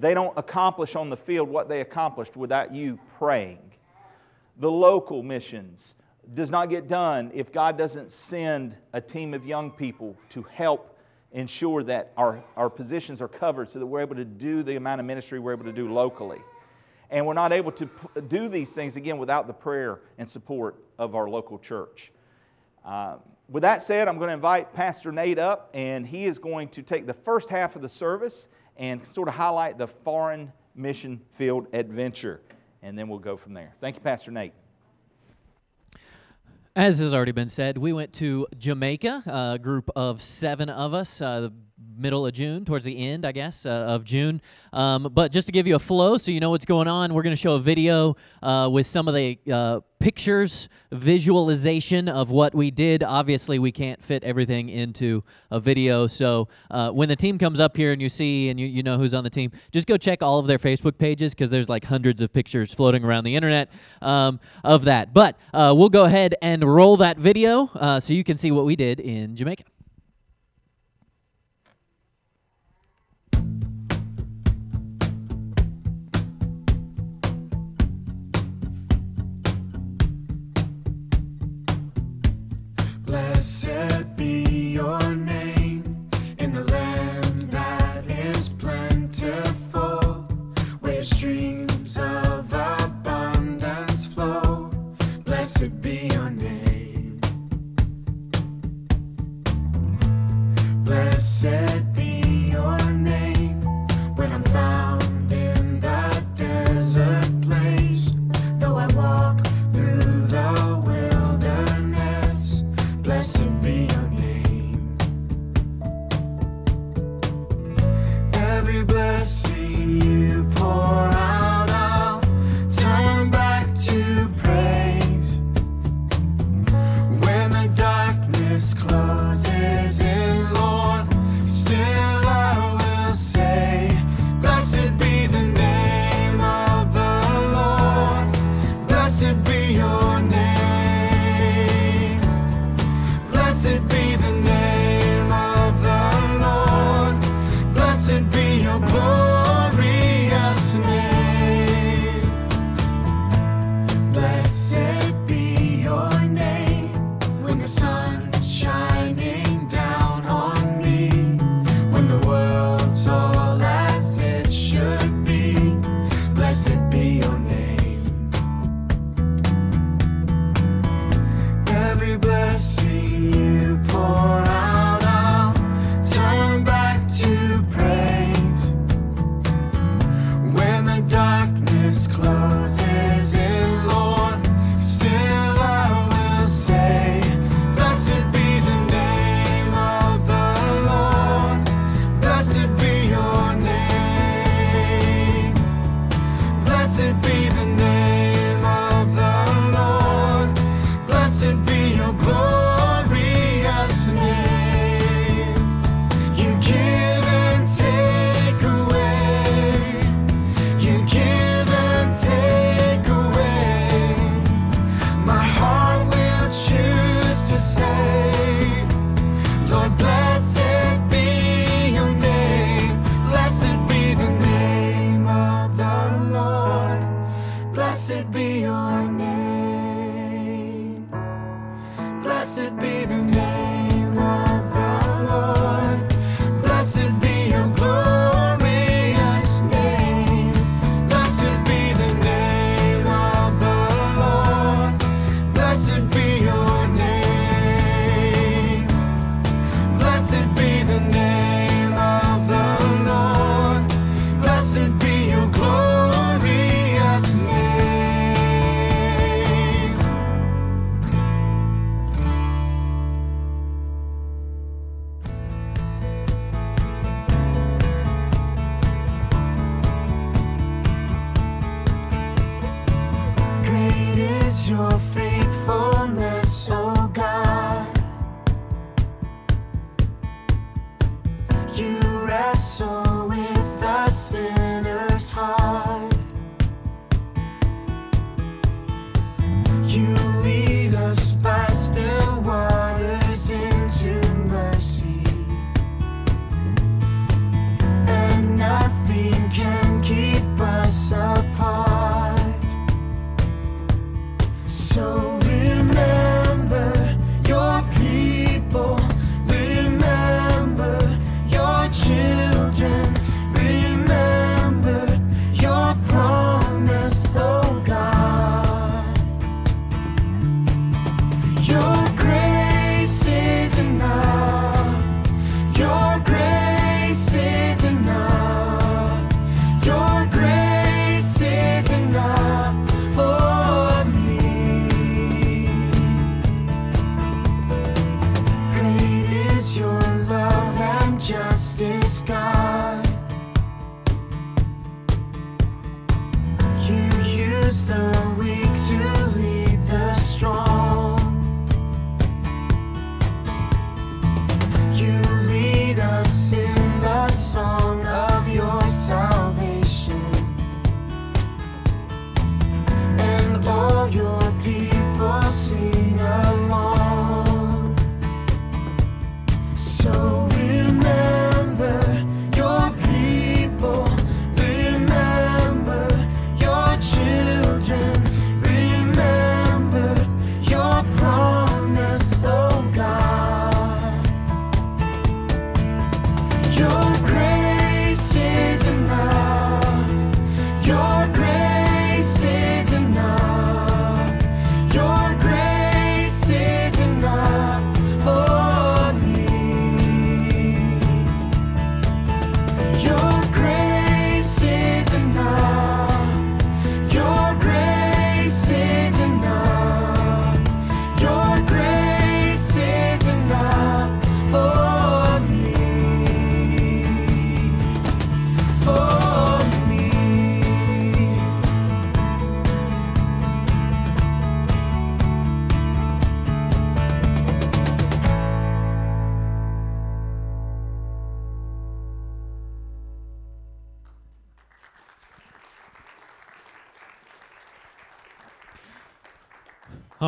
they don't accomplish on the field what they accomplished without you praying. The local missions does not get done if God doesn't send a team of young people to help ensure that our, our positions are covered so that we're able to do the amount of ministry we're able to do locally. And we're not able to p- do these things again without the prayer and support of our local church. Uh, with that said, I'm going to invite Pastor Nate up, and he is going to take the first half of the service and sort of highlight the foreign mission field adventure. And then we'll go from there. Thank you, Pastor Nate. As has already been said, we went to Jamaica, a group of seven of us, uh, middle of June, towards the end, I guess, uh, of June. Um, but just to give you a flow so you know what's going on, we're going to show a video uh, with some of the uh, pictures, visualization of what we did. Obviously, we can't fit everything into a video. So uh, when the team comes up here and you see and you, you know who's on the team, just go check all of their Facebook pages because there's like hundreds of pictures floating around the internet um, of that. But uh, we'll go ahead and roll that video uh, so you can see what we did in Jamaica. Blessed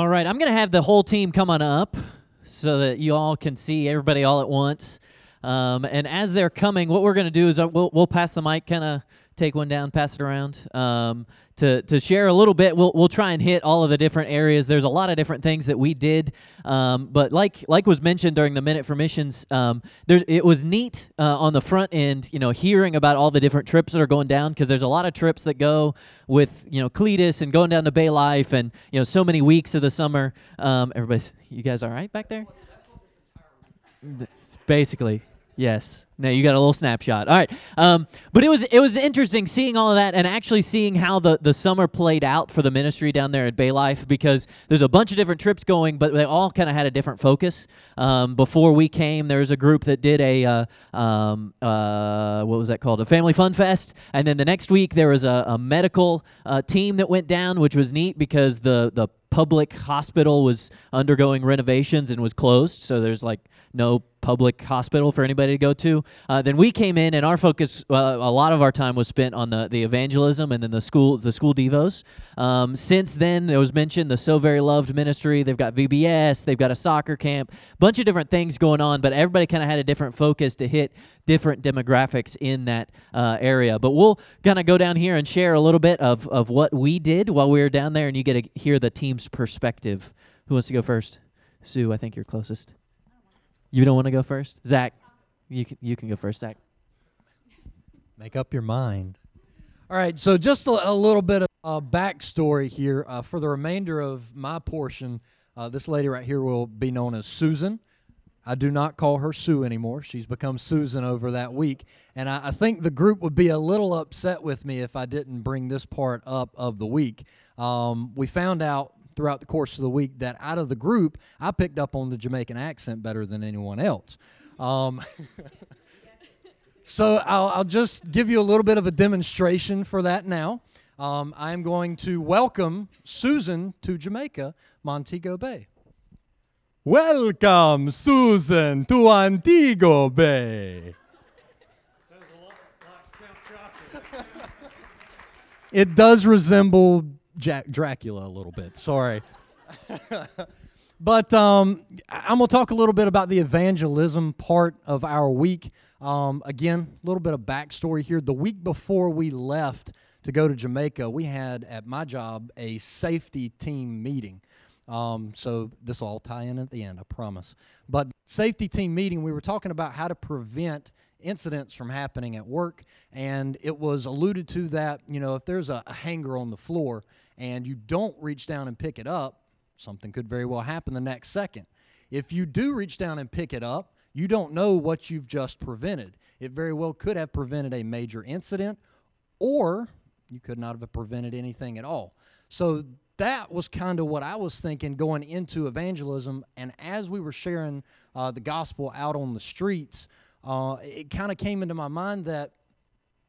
All right, I'm going to have the whole team come on up so that you all can see everybody all at once. Um, and as they're coming, what we're going to do is uh, we'll, we'll pass the mic, kind of take one down, pass it around um, to, to share a little bit. We'll, we'll try and hit all of the different areas. There's a lot of different things that we did, um, but like like was mentioned during the minute for missions, um, there's it was neat uh, on the front end, you know, hearing about all the different trips that are going down because there's a lot of trips that go with you know Cletus and going down to Bay Life and you know so many weeks of the summer. Um, everybody's, you guys all right back there? Basically, Yes. No, you got a little snapshot. All right. Um, but it was it was interesting seeing all of that and actually seeing how the, the summer played out for the ministry down there at Bay Life because there's a bunch of different trips going, but they all kind of had a different focus. Um, before we came, there was a group that did a uh, um, uh, what was that called? A family fun fest, and then the next week there was a, a medical uh, team that went down, which was neat because the the public hospital was undergoing renovations and was closed. So there's like no public hospital for anybody to go to. Uh, then we came in, and our focus, uh, a lot of our time was spent on the, the evangelism and then the school the school devos. Um, since then, it was mentioned the So Very Loved ministry. They've got VBS. They've got a soccer camp. Bunch of different things going on, but everybody kind of had a different focus to hit different demographics in that uh, area. But we'll kind of go down here and share a little bit of, of what we did while we were down there, and you get to hear the team's perspective. Who wants to go first? Sue, I think you're closest. You don't want to go first? Zach, you can, you can go first, Zach. Make up your mind. All right, so just a, a little bit of uh, backstory here uh, for the remainder of my portion. Uh, this lady right here will be known as Susan. I do not call her Sue anymore. She's become Susan over that week. And I, I think the group would be a little upset with me if I didn't bring this part up of the week. Um, we found out throughout the course of the week that out of the group, I picked up on the Jamaican accent better than anyone else. Um, so I'll, I'll just give you a little bit of a demonstration for that now. Um, I'm going to welcome Susan to Jamaica, Montego Bay. Welcome, Susan, to Montego Bay. It does resemble Jack Dracula a little bit. Sorry. but um, I'm going to talk a little bit about the evangelism part of our week. Um, again, a little bit of backstory here. The week before we left to go to Jamaica, we had at my job a safety team meeting. Um, so this will all tie in at the end, I promise. But safety team meeting, we were talking about how to prevent incidents from happening at work, and it was alluded to that you know if there's a, a hanger on the floor and you don't reach down and pick it up, something could very well happen the next second. If you do reach down and pick it up, you don't know what you've just prevented. It very well could have prevented a major incident, or you could not have prevented anything at all. So that was kind of what I was thinking going into evangelism. And as we were sharing uh, the gospel out on the streets, uh, it kind of came into my mind that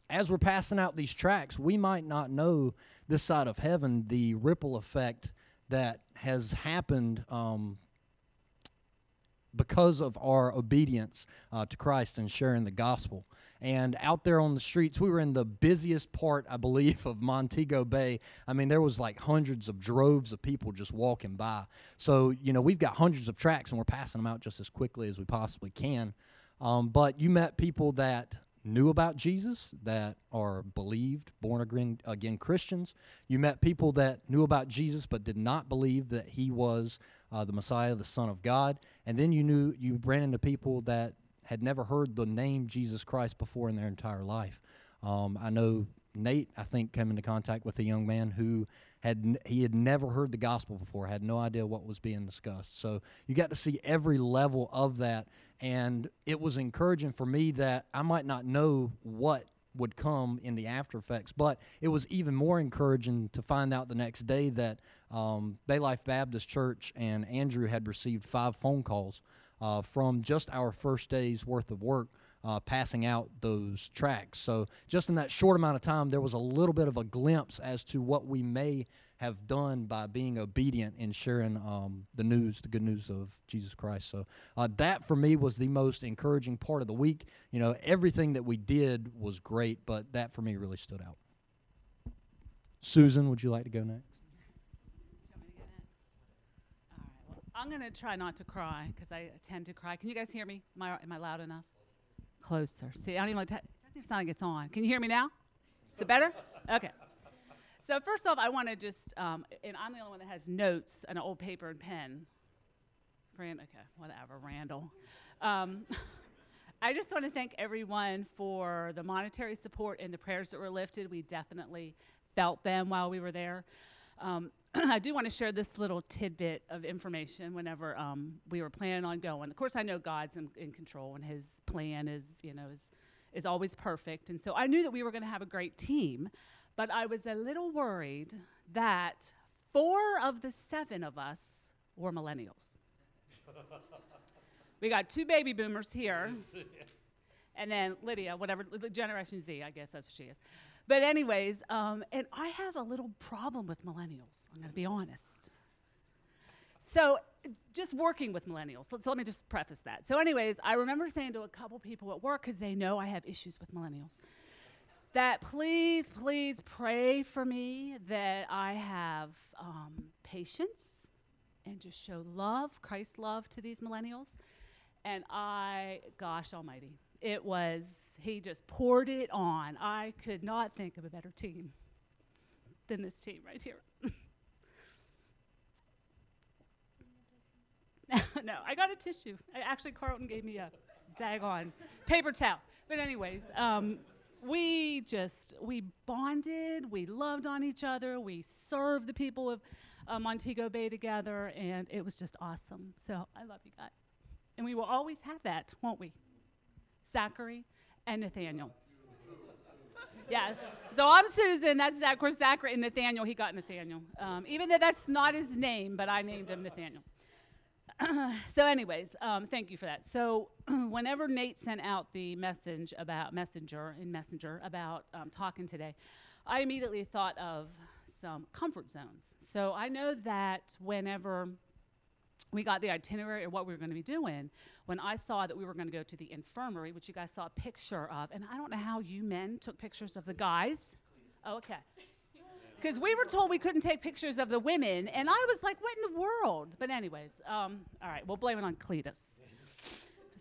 as we're passing out these tracks, we might not know this side of heaven the ripple effect that has happened um, because of our obedience uh, to Christ and sharing the gospel. And out there on the streets, we were in the busiest part, I believe, of Montego Bay. I mean, there was like hundreds of droves of people just walking by. So, you know, we've got hundreds of tracks and we're passing them out just as quickly as we possibly can. Um, but you met people that knew about Jesus, that are believed, born again, again Christians. You met people that knew about Jesus but did not believe that he was uh, the Messiah, the Son of God. And then you knew you ran into people that had never heard the name Jesus Christ before in their entire life. Um, I know Nate, I think, came into contact with a young man who had he had never heard the gospel before, had no idea what was being discussed. So you got to see every level of that, and it was encouraging for me that I might not know what would come in the after effects, but it was even more encouraging to find out the next day that um, Bay Life Baptist Church and Andrew had received five phone calls uh, from just our first day's worth of work uh, passing out those tracks. So, just in that short amount of time, there was a little bit of a glimpse as to what we may have done by being obedient in sharing um, the news, the good news of Jesus Christ. So, uh, that for me was the most encouraging part of the week. You know, everything that we did was great, but that for me really stood out. Susan, would you like to go next? I'm going to try not to cry because I tend to cry. Can you guys hear me? Am I, am I loud enough? Closer. See, I don't even it doesn't even sound like it's on. Can you hear me now? Is it better? Okay. So, first off, I want to just, um, and I'm the only one that has notes and an old paper and pen. Rand, okay, whatever, Randall. Um, I just want to thank everyone for the monetary support and the prayers that were lifted. We definitely felt them while we were there. Um, I do want to share this little tidbit of information whenever um, we were planning on going. Of course, I know God's in, in control and His plan is, you know, is, is always perfect. And so I knew that we were going to have a great team, but I was a little worried that four of the seven of us were millennials. we got two baby boomers here, and then Lydia, whatever, Generation Z, I guess that's what she is. But, anyways, um, and I have a little problem with millennials, I'm going to be honest. So, just working with millennials, so, so let me just preface that. So, anyways, I remember saying to a couple people at work, because they know I have issues with millennials, that please, please pray for me that I have um, patience and just show love, Christ's love to these millennials. And I, gosh almighty, it was, he just poured it on. I could not think of a better team than this team right here. no, I got a tissue. I, actually, Carlton gave me a daggone paper towel. But, anyways, um, we just, we bonded, we loved on each other, we served the people of uh, Montego Bay together, and it was just awesome. So, I love you guys. And we will always have that, won't we? Zachary and Nathaniel. Yeah. So I'm Susan. That's. Of course, Zachary and Nathaniel. He got Nathaniel. Um, even though that's not his name, but I named him Nathaniel. so, anyways, um, thank you for that. So, whenever Nate sent out the message about messenger in messenger about um, talking today, I immediately thought of some comfort zones. So I know that whenever we got the itinerary of what we were going to be doing when I saw that we were going to go to the infirmary, which you guys saw a picture of. And I don't know how you men took pictures of the guys. Oh, okay. Because we were told we couldn't take pictures of the women, and I was like, what in the world? But, anyways, um, all right, we'll blame it on Cletus.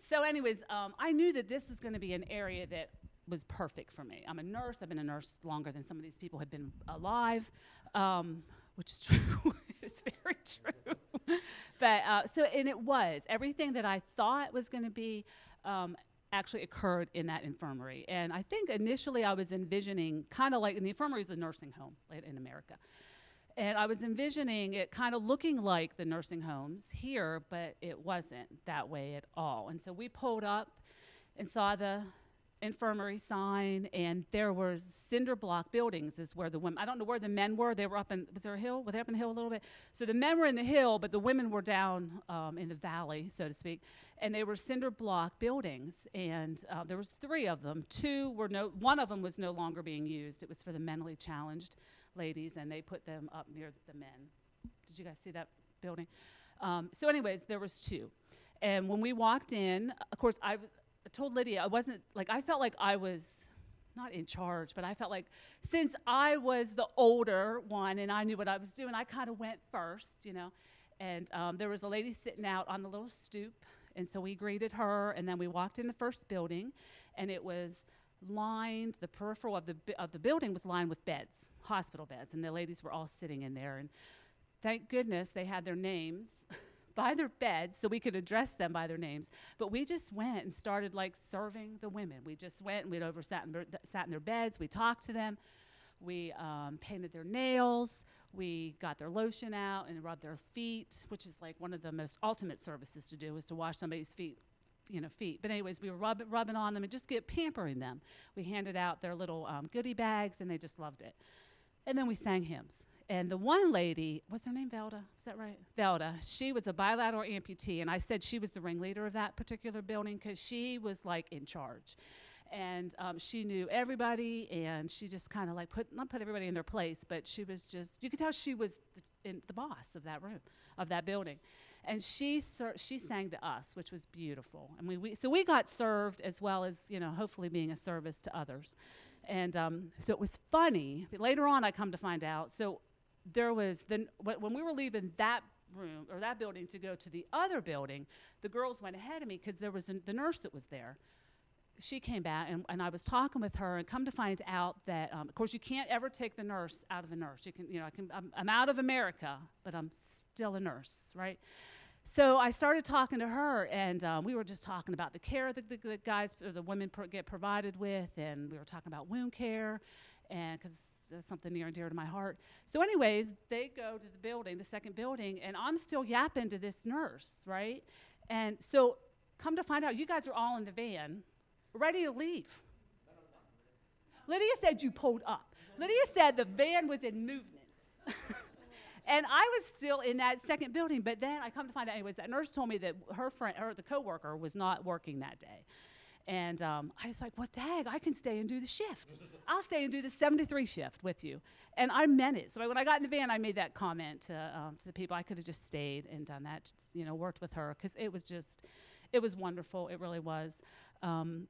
So, anyways, um, I knew that this was going to be an area that was perfect for me. I'm a nurse. I've been a nurse longer than some of these people have been alive, um, which is true. it's very true. but uh, so, and it was everything that I thought was going to be. Um, actually occurred in that infirmary and i think initially i was envisioning kind of like and the infirmary is a nursing home in in america and I was envisioning it kind of looking like the nursing homes here, but it wasn't that way at all. And so we pulled up and saw the infirmary sign, and there was cinder block buildings. Is where the women. I don't know where the men were. They were up in. Was there a hill? Were they up in the hill a little bit? So the men were in the hill, but the women were down um, in the valley, so to speak. And they were cinder block buildings, and uh, there was three of them. Two were no. One of them was no longer being used. It was for the mentally challenged ladies, and they put them up near the men. Did you guys see that building? Um, so, anyways, there was two, and when we walked in, of course, I, w- I told Lydia I wasn't like I felt like I was not in charge, but I felt like since I was the older one and I knew what I was doing, I kind of went first, you know. And um, there was a lady sitting out on the little stoop, and so we greeted her, and then we walked in the first building, and it was lined. The peripheral of the of the building was lined with beds, hospital beds, and the ladies were all sitting in there. And thank goodness they had their names by their beds so we could address them by their names. But we just went and started like serving the women. We just went and we'd over sat in, sat in their beds. We talked to them. We um, painted their nails. We got their lotion out and rubbed their feet, which is like one of the most ultimate services to do is to wash somebody's feet, you know, feet. But anyways, we were rubbing, rubbing on them and just get pampering them. We handed out their little um, goodie bags and they just loved it. And then we sang hymns. And the one lady, what's her name? Velda? Is that right? Velda. She was a bilateral amputee, and I said she was the ringleader of that particular building because she was like in charge. And um, she knew everybody, and she just kind of like put, not put everybody in their place, but she was just, you could tell she was the, the boss of that room, of that building. And she, ser- she sang to us, which was beautiful. And we, we, so we got served as well as, you know, hopefully being a service to others. And um, so it was funny. But later on, I come to find out. So there was the wh- when we were leaving that room or that building to go to the other building, the girls went ahead of me because there was a, the nurse that was there. She came back and, and I was talking with her and come to find out that um, of course you can't ever take the nurse out of the nurse. You can you know I can I'm, I'm out of America, but I'm still a nurse, right? So I started talking to her, and um, we were just talking about the care that the, the guys, or the women get provided with, and we were talking about wound care, and because that's something near and dear to my heart. So, anyways, they go to the building, the second building, and I'm still yapping to this nurse, right? And so, come to find out, you guys are all in the van, ready to leave. Lydia said you pulled up. Lydia said the van was in movement. And I was still in that second building, but then I come to find out, anyways, that nurse told me that her friend, or the coworker, was not working that day. And um, I was like, "What dag? I can stay and do the shift. I'll stay and do the 73 shift with you." And I meant it. So when I got in the van, I made that comment to, um, to the people. I could have just stayed and done that, you know, worked with her because it was just, it was wonderful. It really was. Um,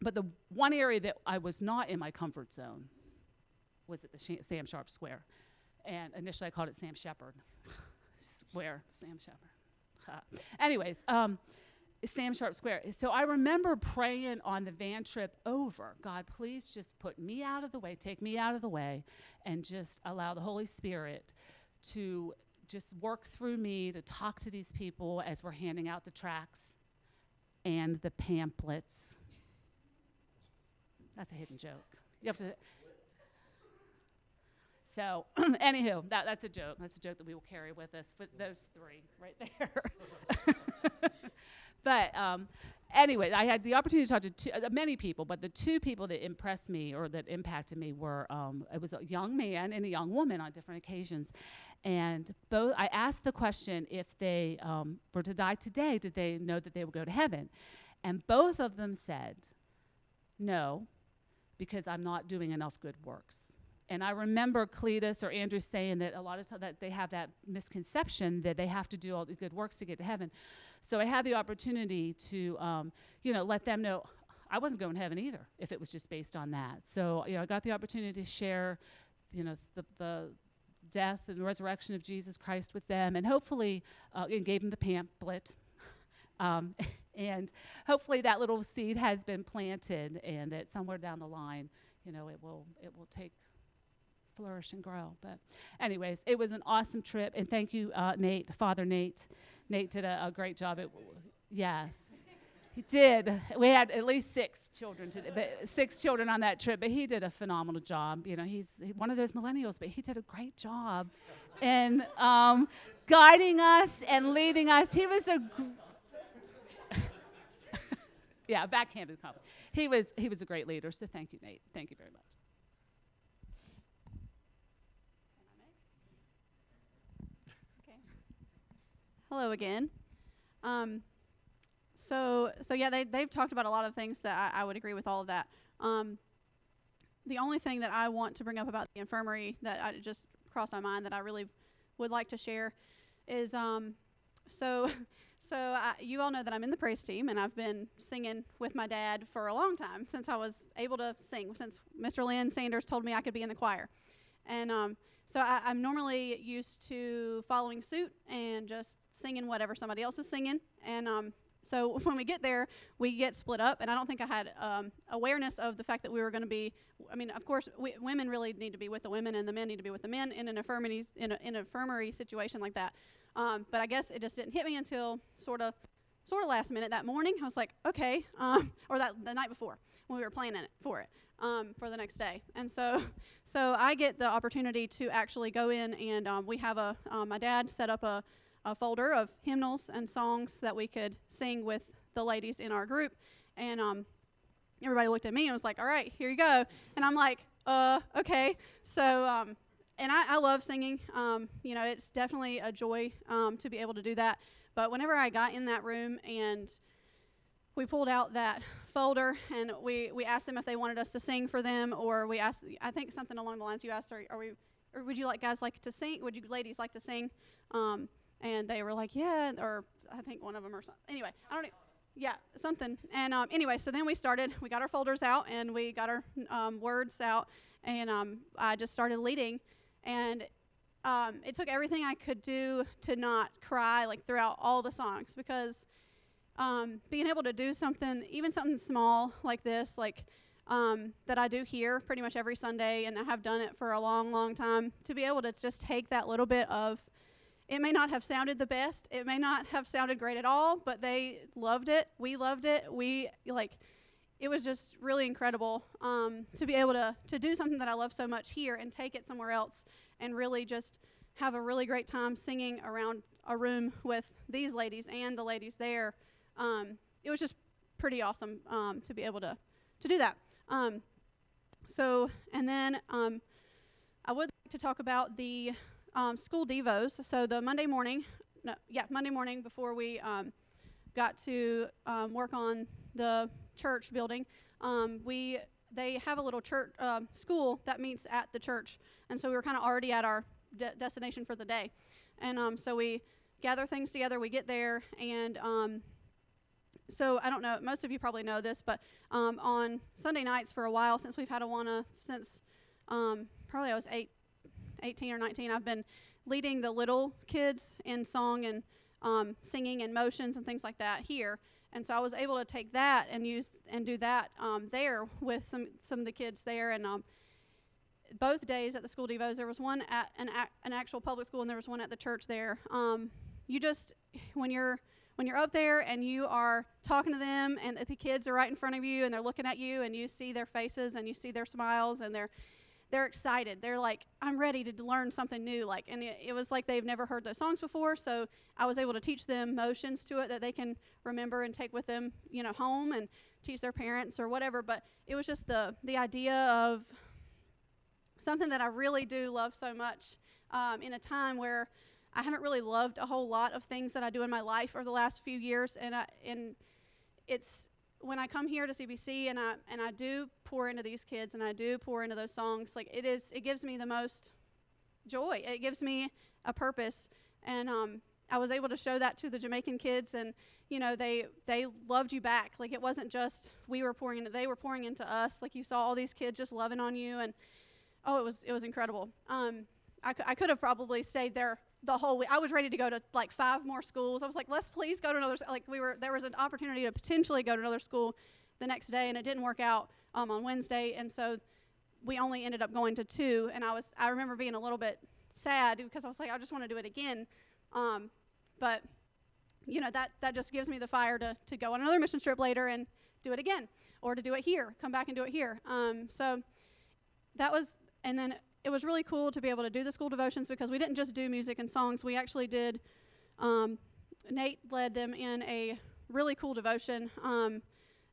but the one area that I was not in my comfort zone was at the Sh- Sam Sharpe Square. And initially I called it Sam Shepherd Square, Sam Shepherd. Ha. Anyways, Sam Sharpe Square. So I remember praying on the van trip over God, please just put me out of the way, take me out of the way, and just allow the Holy Spirit to just work through me to talk to these people as we're handing out the tracts and the pamphlets. That's a hidden joke. You have to. So, anywho, that, that's a joke. That's a joke that we will carry with us. But those three right there. but um, anyway, I had the opportunity to talk to two, uh, many people, but the two people that impressed me or that impacted me were um, it was a young man and a young woman on different occasions, and both I asked the question if they um, were to die today, did they know that they would go to heaven, and both of them said, no, because I'm not doing enough good works. And I remember Cletus or Andrew saying that a lot of times that they have that misconception that they have to do all the good works to get to heaven. So I had the opportunity to, um, you know, let them know I wasn't going to heaven either if it was just based on that. So you know, I got the opportunity to share, you know, the, the death and resurrection of Jesus Christ with them, and hopefully, uh, and gave them the pamphlet. Um, and hopefully that little seed has been planted, and that somewhere down the line, you know, it will it will take flourish and grow. But, anyways, it was an awesome trip, and thank you, uh, Nate, Father Nate. Nate did a, a great job. It, yes, he did. We had at least six children, to, but six children on that trip, but he did a phenomenal job. You know, he's one of those millennials, but he did a great job in um, guiding us and leading us. He was a gr- yeah, backhanded compliment. He was he was a great leader. So thank you, Nate. Thank you very much. Hello again. Um, so, so yeah, they, they've talked about a lot of things that I, I would agree with all of that. Um, the only thing that I want to bring up about the infirmary that I just crossed my mind that I really would like to share is um, so so I, you all know that I'm in the praise team and I've been singing with my dad for a long time since I was able to sing since Mr. Lynn Sanders told me I could be in the choir, and um, so I, I'm normally used to following suit and just singing whatever somebody else is singing. And um, so when we get there, we get split up. And I don't think I had um, awareness of the fact that we were going to be. I mean, of course, we, women really need to be with the women, and the men need to be with the men in an infirmary in, a, in an infirmary situation like that. Um, but I guess it just didn't hit me until sort of sort of last minute that morning. I was like, okay, um, or that the night before when we were planning it for it um, for the next day. And so, so I get the opportunity to actually go in and um, we have a um, my dad set up a, a folder of hymnals and songs that we could sing with the ladies in our group, and um, everybody looked at me and was like, all right, here you go. And I'm like, uh, okay. So, um, and I, I love singing. Um, you know, it's definitely a joy um, to be able to do that. But whenever I got in that room and we pulled out that folder and we, we asked them if they wanted us to sing for them, or we asked, I think something along the lines you asked, are, are we, or would you like guys like to sing? Would you ladies like to sing? Um, and they were like, yeah, or I think one of them or something. Anyway, I don't. e- Yeah, something. And um, anyway, so then we started. We got our folders out and we got our um, words out, and um, I just started leading. And um, it took everything I could do to not cry like throughout all the songs because um, being able to do something, even something small like this, like um, that I do here pretty much every Sunday, and I have done it for a long, long time, to be able to just take that little bit of it may not have sounded the best, it may not have sounded great at all, but they loved it. We loved it. We like it was just really incredible um, to be able to to do something that I love so much here and take it somewhere else and really just have a really great time singing around a room with these ladies and the ladies there. Um, it was just pretty awesome um, to be able to to do that. Um, so, and then um, I would like to talk about the um, school devos. So the Monday morning, no, yeah, Monday morning before we um, got to work on the church building, we they have a little church um school that meets at the church, and so we were kind of already at our de- destination for the day, and um, so we gather things together. We get there, and um, so I don't know. Most of you probably know this, but um, on Sunday nights for a while, since we've had Awana, since um, probably I was eight, 18 or 19, I've been leading the little kids in song and um, singing and motions and things like that here. And so I was able to take that and use and do that um, there with some some of the kids there. And um, both days at the school devos, there was one at an an actual public school and there was one at the church there. Um, you just when you're when you're up there and you are talking to them and the kids are right in front of you and they're looking at you and you see their faces and you see their smiles and they're they're excited. They're like i'm ready to learn something new like and it, it was like they've never heard those songs before so i was able to teach them motions to it that they can remember and take with them you know home and teach their parents or whatever but it was just the the idea of something that i really do love so much um, in a time where I haven't really loved a whole lot of things that I do in my life over the last few years, and I, and it's when I come here to CBC and I and I do pour into these kids and I do pour into those songs. Like it is, it gives me the most joy. It gives me a purpose, and um, I was able to show that to the Jamaican kids, and you know they they loved you back. Like it wasn't just we were pouring into, they were pouring into us. Like you saw all these kids just loving on you, and oh, it was it was incredible. Um, I, I could have probably stayed there the whole week. I was ready to go to like five more schools. I was like, let's please go to another. Like we were, there was an opportunity to potentially go to another school the next day, and it didn't work out um, on Wednesday, and so we only ended up going to two. And I was, I remember being a little bit sad because I was like, I just want to do it again, um, but you know that that just gives me the fire to to go on another mission trip later and do it again, or to do it here, come back and do it here. Um, so that was, and then it was really cool to be able to do the school devotions because we didn't just do music and songs. We actually did. Um, Nate led them in a really cool devotion, um,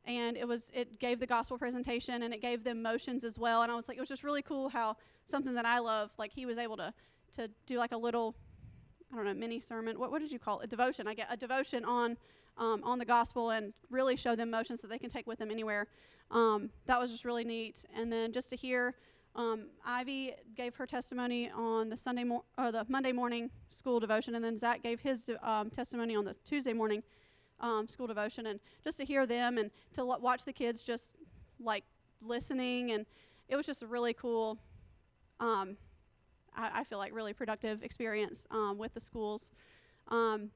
and it was it gave the gospel presentation and it gave them motions as well. And I was like, it was just really cool how something that I love, like he was able to to do like a little, I don't know, mini sermon. What what did you call it? A devotion. I get a devotion on. Um, on the gospel and really show them motions that they can take with them anywhere. Um, that was just really neat. And then just to hear um, Ivy gave her testimony on the Sunday mor- or the Monday morning school devotion, and then Zach gave his um, testimony on the Tuesday morning um, school devotion, and just to hear them and to watch the kids just like listening, and it was just a really cool. Um, I, I feel like really productive experience um, with the schools. Um,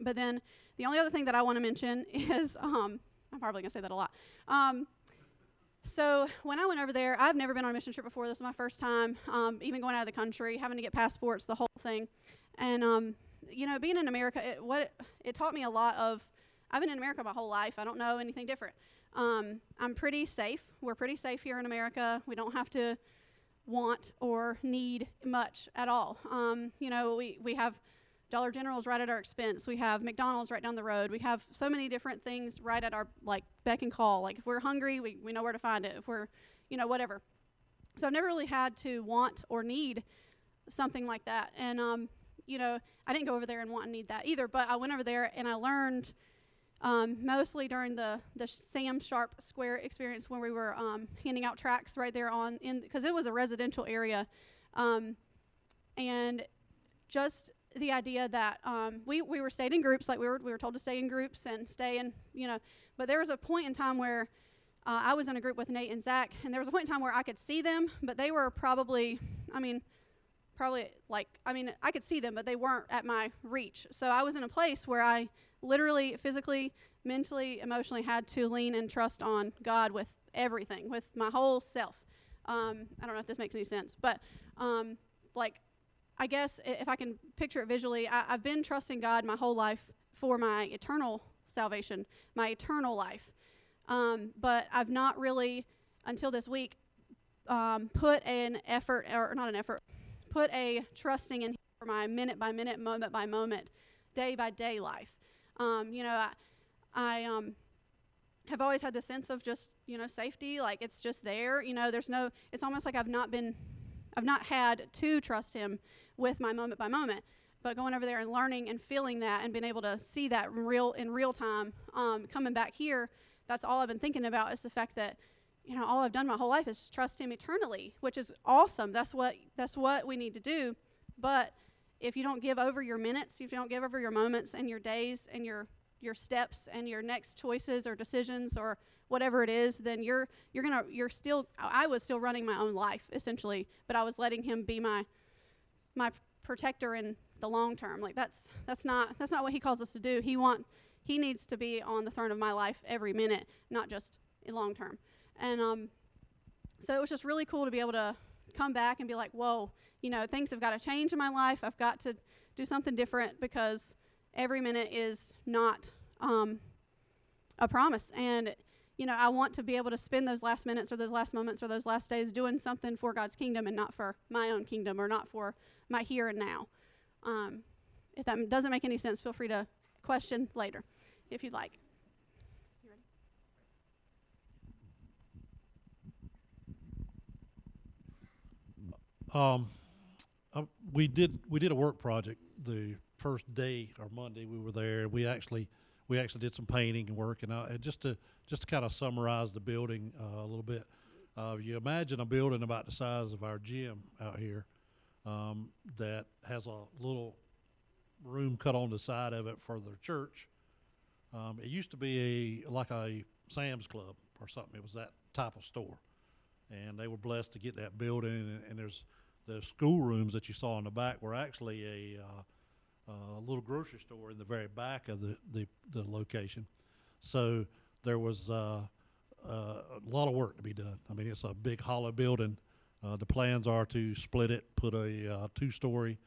but then the only other thing that I want to mention is I'm probably gonna say that a lot. So when I went over there, I've never been on a mission trip before. This was my first time, um, even going out of the country, having to get passports, the whole thing. And um, you know, being in America, it, what it, it taught me a lot of. I've been in America my whole life. I don't know anything different. Um, I'm pretty safe. We're pretty safe here in America. We don't have to want or need much at all. Um, you know, we, we have Dollar General's right at our expense. We have McDonald's right down the road. We have so many different things right at our like beck and call. Like if we're hungry, we, we know where to find it. If we're, you know, whatever. So I've never really had to want or need something like that. And um, you know, I didn't go over there and want and need that either. But I went over there and I learned um, mostly during the the Sam Sharpe Square experience when we were um, handing out tracks right there on in because it was a residential area, um, and just the idea that um, we we were staying in groups like we were we were told to stay in groups and stay in you know, but there was a point in time where. Uh, I was in a group with Nate and Zach, and there was a point in time where I could see them, but they were probably, I mean, probably like I mean I could see them, but they weren't at my reach. So I was in a place where I literally, physically, mentally, emotionally had to lean and trust on God with everything, with my whole self. Um, I don't know if this makes any sense, but um, like I guess if I can picture it visually, I, I've been trusting God my whole life for my eternal salvation, my eternal life. Um, but I've not really, until this week, um, put an effort, or not an effort, put a trusting in Him for my minute by minute, moment by moment, day by day life. Um, you know, I, I um, have always had the sense of just, you know, safety, like it's just there. You know, there's no, it's almost like I've not been, I've not had to trust Him with my moment by moment. But going over there and learning and feeling that and being able to see that in real in real time, um, coming back here, that's all I've been thinking about is the fact that you know all I've done my whole life is just trust Him eternally, which is awesome. That's what that's what we need to do. But if you don't give over your minutes, if you don't give over your moments and your days and your your steps and your next choices or decisions or whatever it is, then you're you're gonna you're still I was still running my own life essentially, but I was letting Him be my my protector in the long term. Like that's that's not that's not what he calls us to do. He want he needs to be on the throne of my life every minute, not just long term. And um, so it was just really cool to be able to come back and be like, whoa, you know, things have got to change in my life. I've got to do something different because every minute is not um, a promise. And you know, I want to be able to spend those last minutes or those last moments or those last days doing something for God's kingdom and not for my own kingdom or not for my here and now. Um, if that doesn't make any sense, feel free to question later if you'd like. Um, uh, we did we did a work project the first day or Monday we were there. We actually we actually did some painting and work and, uh, and just to just to kind of summarize the building uh, a little bit. Uh, you imagine a building about the size of our gym out here um, that has a little room cut on the side of it for the church. Um, it used to be a like a Sam's Club or something. It was that type of store, and they were blessed to get that building. And, and there's the school rooms that you saw in the back were actually a uh, uh, little grocery store in the very back of the the, the location. So there was uh, uh, a lot of work to be done. I mean, it's a big hollow building. Uh, the plans are to split it, put a two-story.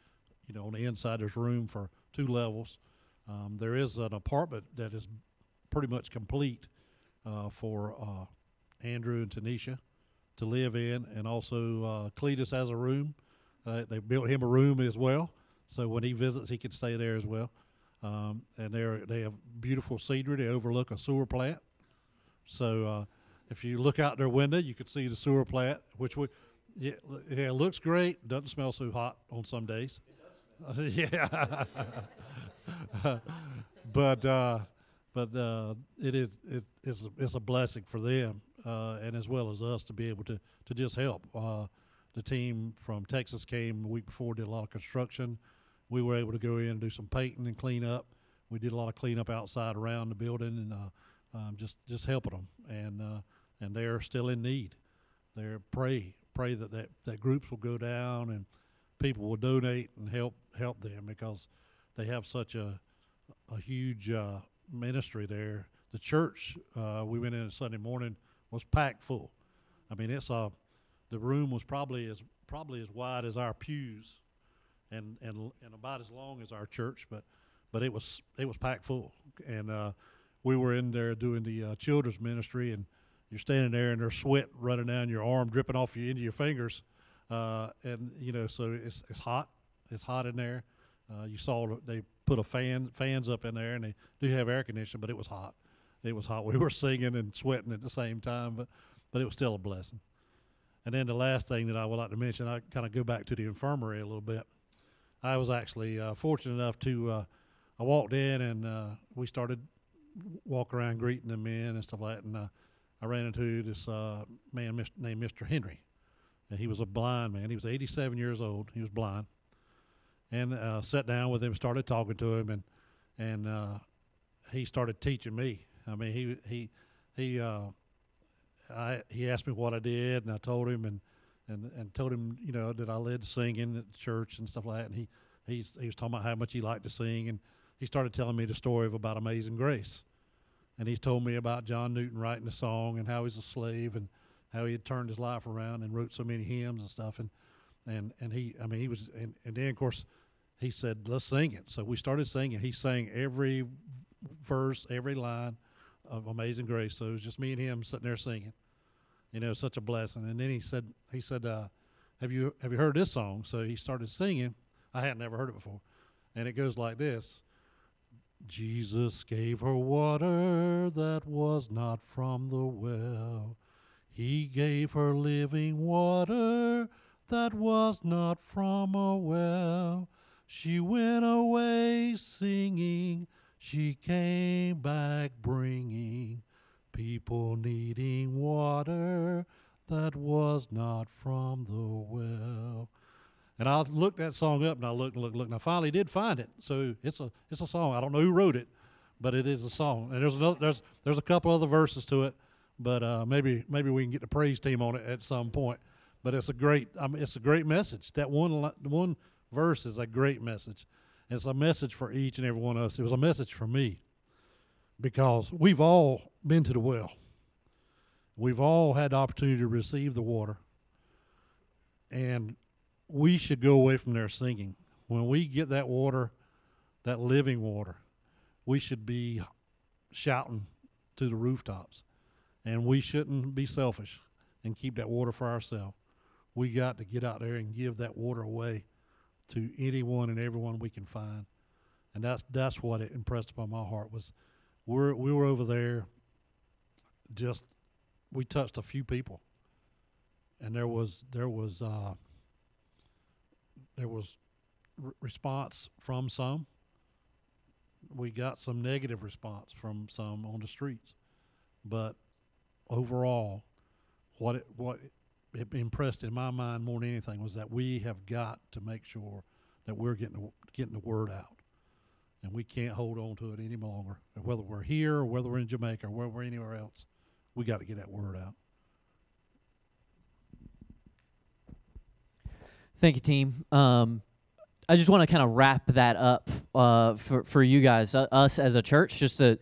You know, on the inside there's room for two levels. Um, there is an apartment that is pretty much complete for Andrew and Tanisha to live in, and also Cletus has a room. They built him a room as well, so when he visits, he can stay there as well. Um, and they they have beautiful scenery. They overlook a sewer plant, so uh, if you look out their window, you can see the sewer plant, which would yeah, yeah, it looks great. Doesn't smell so hot on some days. yeah, but uh, but uh, it is it, it's a, it's a blessing for them uh, and as well as us to be able to to just help. Uh, the team from Texas came the week before, did a lot of construction. We were able to go in and do some painting and clean up. We did a lot of cleanup outside around the building and uh, um, just just helping them. And uh, and they're still in need. They're pray pray that, that that groups will go down and people will donate and help help them because they have such a a huge uh, ministry there. The church uh, we went in on Sunday morning was packed full. I mean, it's a the room was probably as probably as wide as our pews, and and and about as long as our church, but but it was it was packed full, and uh, we were in there doing the uh, children's ministry, and you're standing there and there's sweat running down your arm, dripping off your into your fingers, uh, and you know so it's it's hot, it's hot in there. Uh, you saw they put a fan fans up in there, and they do have air conditioning, but it was hot. It was hot. We were singing and sweating at the same time, but but it was still a blessing. And then the last thing that I would like to mention, I kind of go back to the infirmary a little bit. I was actually uh, fortunate enough to, uh, I walked in and uh, we started walk around greeting the men and stuff like that. And uh, I ran into this uh, man named Mr. Henry. And he was a blind man. He was 87 years old. He was blind. And sat down with him, started talking to him, and and he started teaching me. I mean, he he he I he asked me what I did, and I told him, and and and told him you know that I led singing at church and stuff like that. And he he's he was talking about how much he liked to sing, and he started telling me the story of about Amazing Grace, and he told me about John Newton writing the song and how he's a slave and how he had turned his life around and wrote so many hymns and stuff, and and and he I mean he was and, and then of course he said let's sing it, so we started singing. He sang every verse, every line of Amazing Grace. So it was just me and him sitting there singing. You know, such a blessing. And then he said, he said, uh, "Have you have you heard this song?" So he started singing. I had never heard it before, and it goes like this: Jesus gave her water that was not from the well. He gave her living water that was not from a well. She went away singing. She came back bringing people needing water that was not from the well. And I looked that song up and I looked and looked and looked and I finally did find it. So it's a it's a song. I don't know who wrote it, but it is a song. And there's another there's there's a couple other verses to it, but uh, maybe maybe we can get the praise team on it at some point. But it's a great it's a great message. That one one verse is a great message. It's a message for each and every one of us. It was a message for me because we've all been to the well. We've all had the opportunity to receive the water. And we should go away from there singing. When we get that water, that living water, we should be shouting to the rooftops. And we shouldn't be selfish and keep that water for ourselves. We got to get out there and give that water away to anyone and everyone we can find. And that's that's what it impressed upon my heart was we're we were over there just we touched a few people. And there was there was uh, there was r- response from some. We got some negative response from some on the streets. But overall what it what it impressed in my mind more than anything was that we have got to make sure that we're getting getting the word out and we can't hold on to it any longer. Whether we're here or whether we're in Jamaica or whether we're anywhere else, we got to get that word out. Thank you, team. Um, I just want to kind of wrap that up uh, for for you guys, uh, us as a church, just to,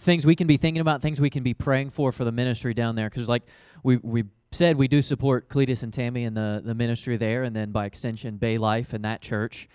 things we can be thinking about, things we can be praying for for the ministry down there. Because like we we said, we do support Cletus and Tammy and the the ministry there, and then by extension, Bay Life and that church.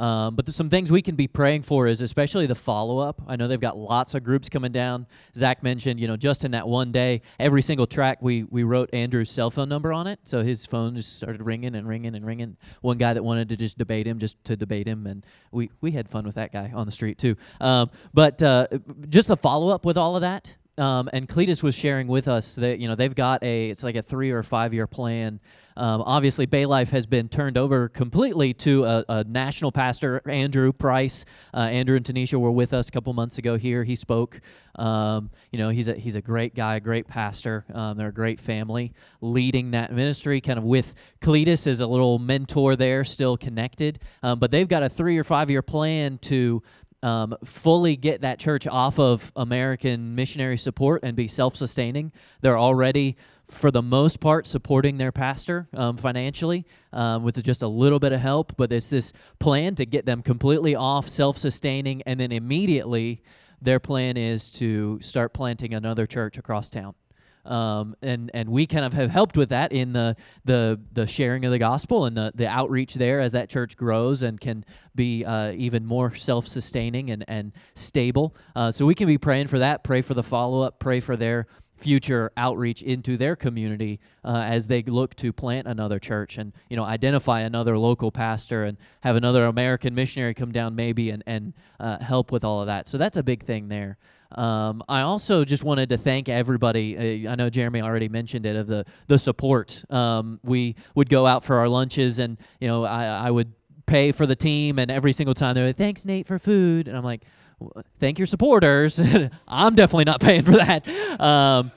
Um, but there's some things we can be praying for is especially the follow up. I know they've got lots of groups coming down. Zach mentioned, you know, just in that one day, every single track we we wrote Andrew's cell phone number on it, so his phone just started ringing and ringing and ringing. One guy that wanted to just debate him, just to debate him, and we we had fun with that guy on the street too. Um, but uh, just the follow up with all of that. Um, and Cletus was sharing with us that you know they've got a it's like a three or five year plan. Um, obviously, Bay Life has been turned over completely to a, a national pastor, Andrew Price. Uh, Andrew and Tanisha were with us a couple months ago here. He spoke. Um, you know, he's a he's a great guy, a great pastor. Um, they're a great family leading that ministry, kind of with Cletus as a little mentor there, still connected. Um, but they've got a three or five year plan to um, fully get that church off of American missionary support and be self sustaining. They're already, for the most part, supporting their pastor um, financially um, with just a little bit of help. But it's this plan to get them completely off self sustaining, and then immediately their plan is to start planting another church across town. Um, and and we kind of have helped with that in the the the sharing of the gospel and the the outreach there as that church grows and can be uh, even more self sustaining and and stable. Uh, so we can be praying for that. Pray for the follow up. Pray for their future outreach into their community uh, as they look to plant another church and you know identify another local pastor and have another American missionary come down maybe and and uh, help with all of that. So that's a big thing there. Um, I also just wanted to thank everybody. Uh, I know Jeremy already mentioned it of the the support. Um, we would go out for our lunches, and you know I, I would pay for the team, and every single time they're like, thanks Nate for food, and I'm like, thank your supporters. I'm definitely not paying for that. Um,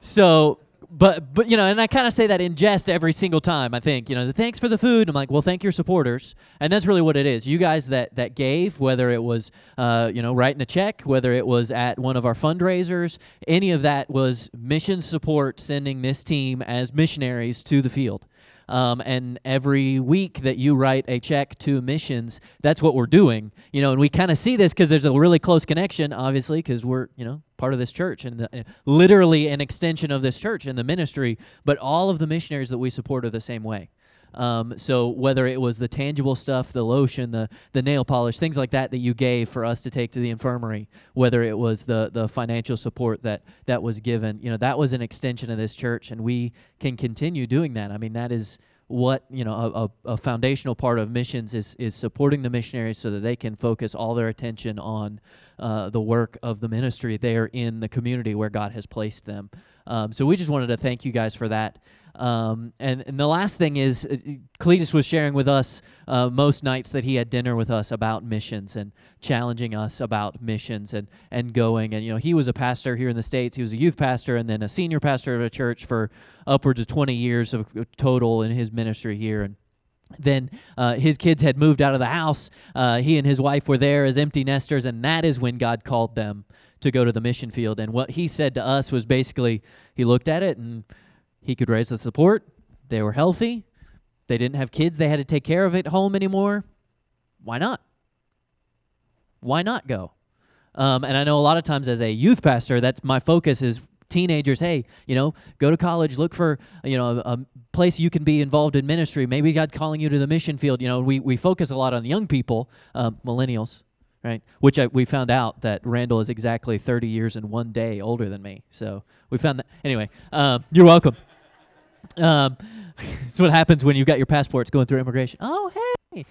so but but you know, and I kind of say that in jest every single time. I think you know, the thanks for the food. I'm like, well, thank your supporters, and that's really what it is. You guys that that gave, whether it was uh, you know writing a check, whether it was at one of our fundraisers, any of that was mission support, sending this team as missionaries to the field. Um, and every week that you write a check to missions, that's what we're doing. You know, and we kind of see this because there's a really close connection, obviously, because we're you know part of this church and the, uh, literally an extension of this church and the ministry. But all of the missionaries that we support are the same way. Um, so whether it was the tangible stuff, the lotion, the the nail polish, things like that that you gave for us to take to the infirmary, whether it was the the financial support that that was given, you know, that was an extension of this church, and we can continue doing that. I mean, that is what you know a, a, foundational part of missions is is supporting the missionaries so that they can focus all their attention on uh, the work of the ministry there in the community where God has placed them. Um, so we just wanted to thank you guys for that. Um, and, and the last thing is, uh, Cletus was sharing with us uh, most nights that he had dinner with us about missions and challenging us about missions and, and going. And, you know, he was a pastor here in the States. He was a youth pastor and then a senior pastor at a church for upwards of 20 years of total in his ministry here. And then uh, his kids had moved out of the house. Uh, he and his wife were there as empty nesters, and that is when God called them to go to the mission field. And what he said to us was basically, he looked at it and he could raise the support. They were healthy. They didn't have kids they had to take care of at home anymore. Why not? Why not go? Um, and I know a lot of times as a youth pastor, that's my focus is teenagers. Hey, you know, go to college, look for you know a, a place you can be involved in ministry. Maybe God calling you to the mission field. You know, we we focus a lot on young people, um, millennials, right? Which I, we found out that Randall is exactly 30 years and one day older than me. So we found that. Anyway, um, you're welcome. Um, it's what happens when you've got your passports going through immigration. Oh, hey.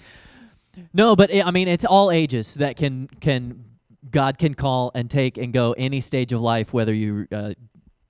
No, but it, I mean, it's all ages that can can God can call and take and go any stage of life, whether you uh,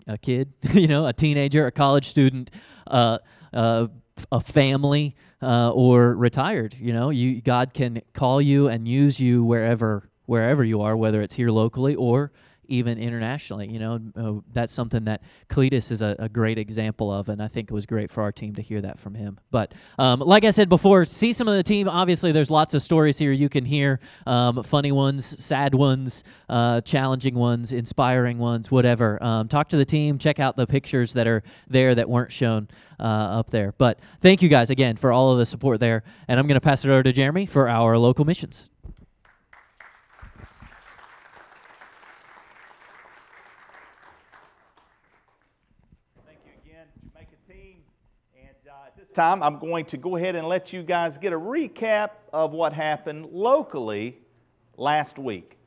a kid, you know, a teenager, a college student, uh, uh, a family, uh, or retired. You know, you God can call you and use you wherever wherever you are, whether it's here locally or even internationally. You know, uh, that's something that Cletus is a, a, great example of, and I think it was great for our team to hear that from him. But um, like I said before, see some of the team. Obviously, there's lots of stories here you can hear um, funny ones, sad ones, uh, challenging ones, inspiring ones, whatever. Um, talk to the team, check out the pictures that are there that weren't shown. Uh, up there. But thank you guys again for all of the support there. And I'm going to pass it over to Jeremy for our local missions. Time, I'm going to go ahead and let you guys get a recap of what happened locally last week.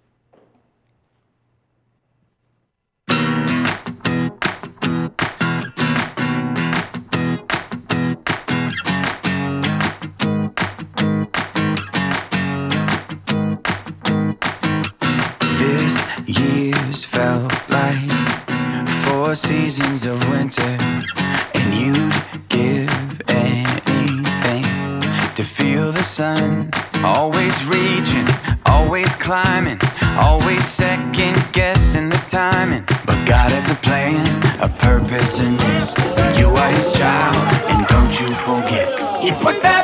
This year's felt like four seasons of winter, and you'd to feel the sun. Always reaching, always climbing, always second guessing the timing. But God has a plan, a purpose in this. You are His child, and don't you forget. He put that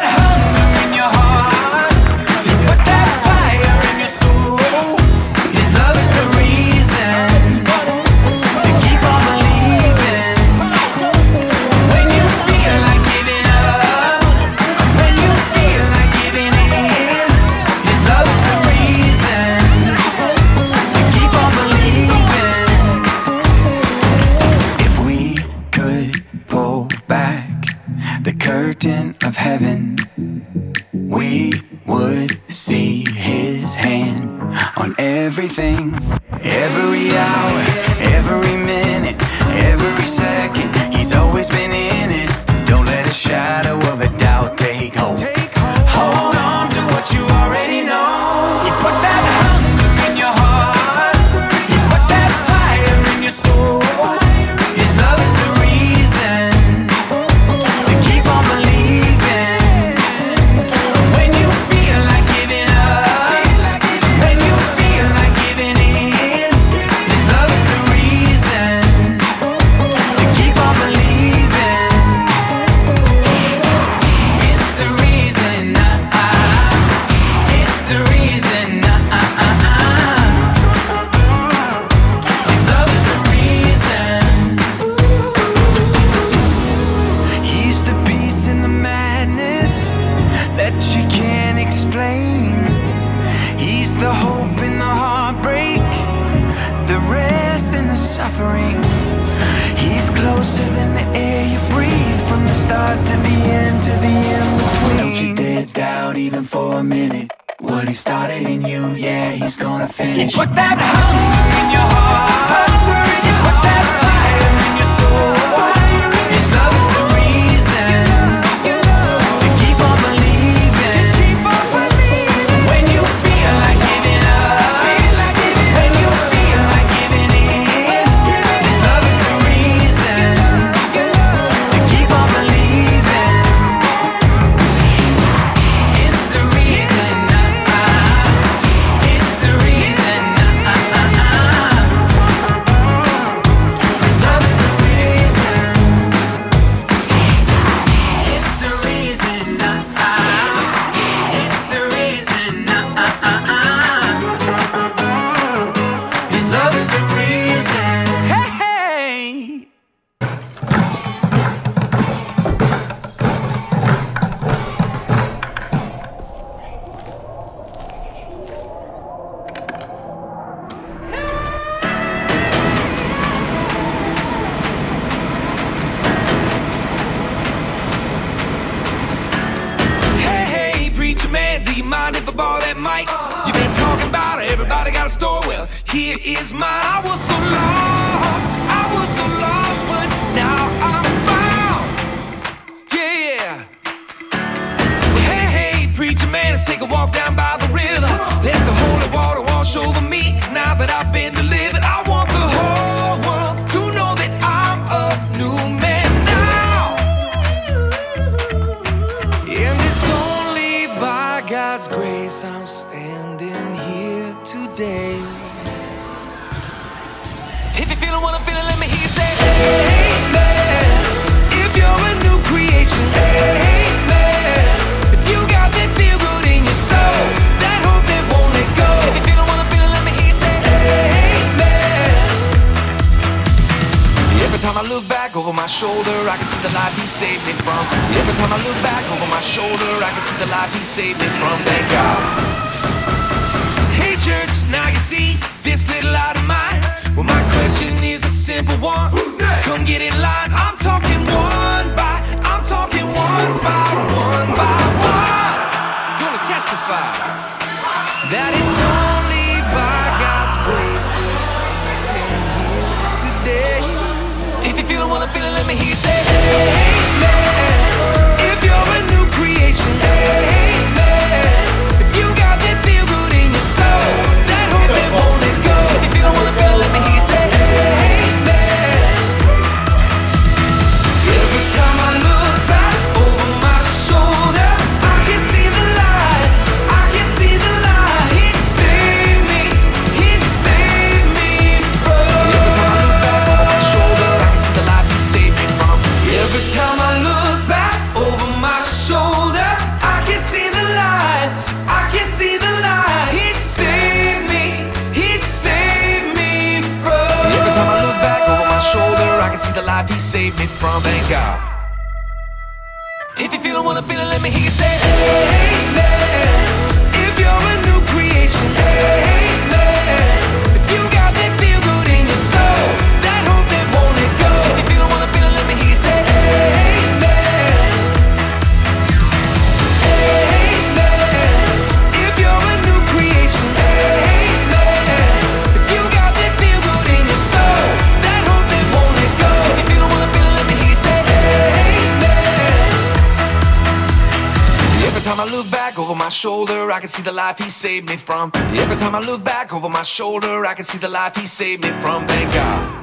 I can see the life he saved me from. Every time I look back over my shoulder, I can see the life he saved me from. Thank God.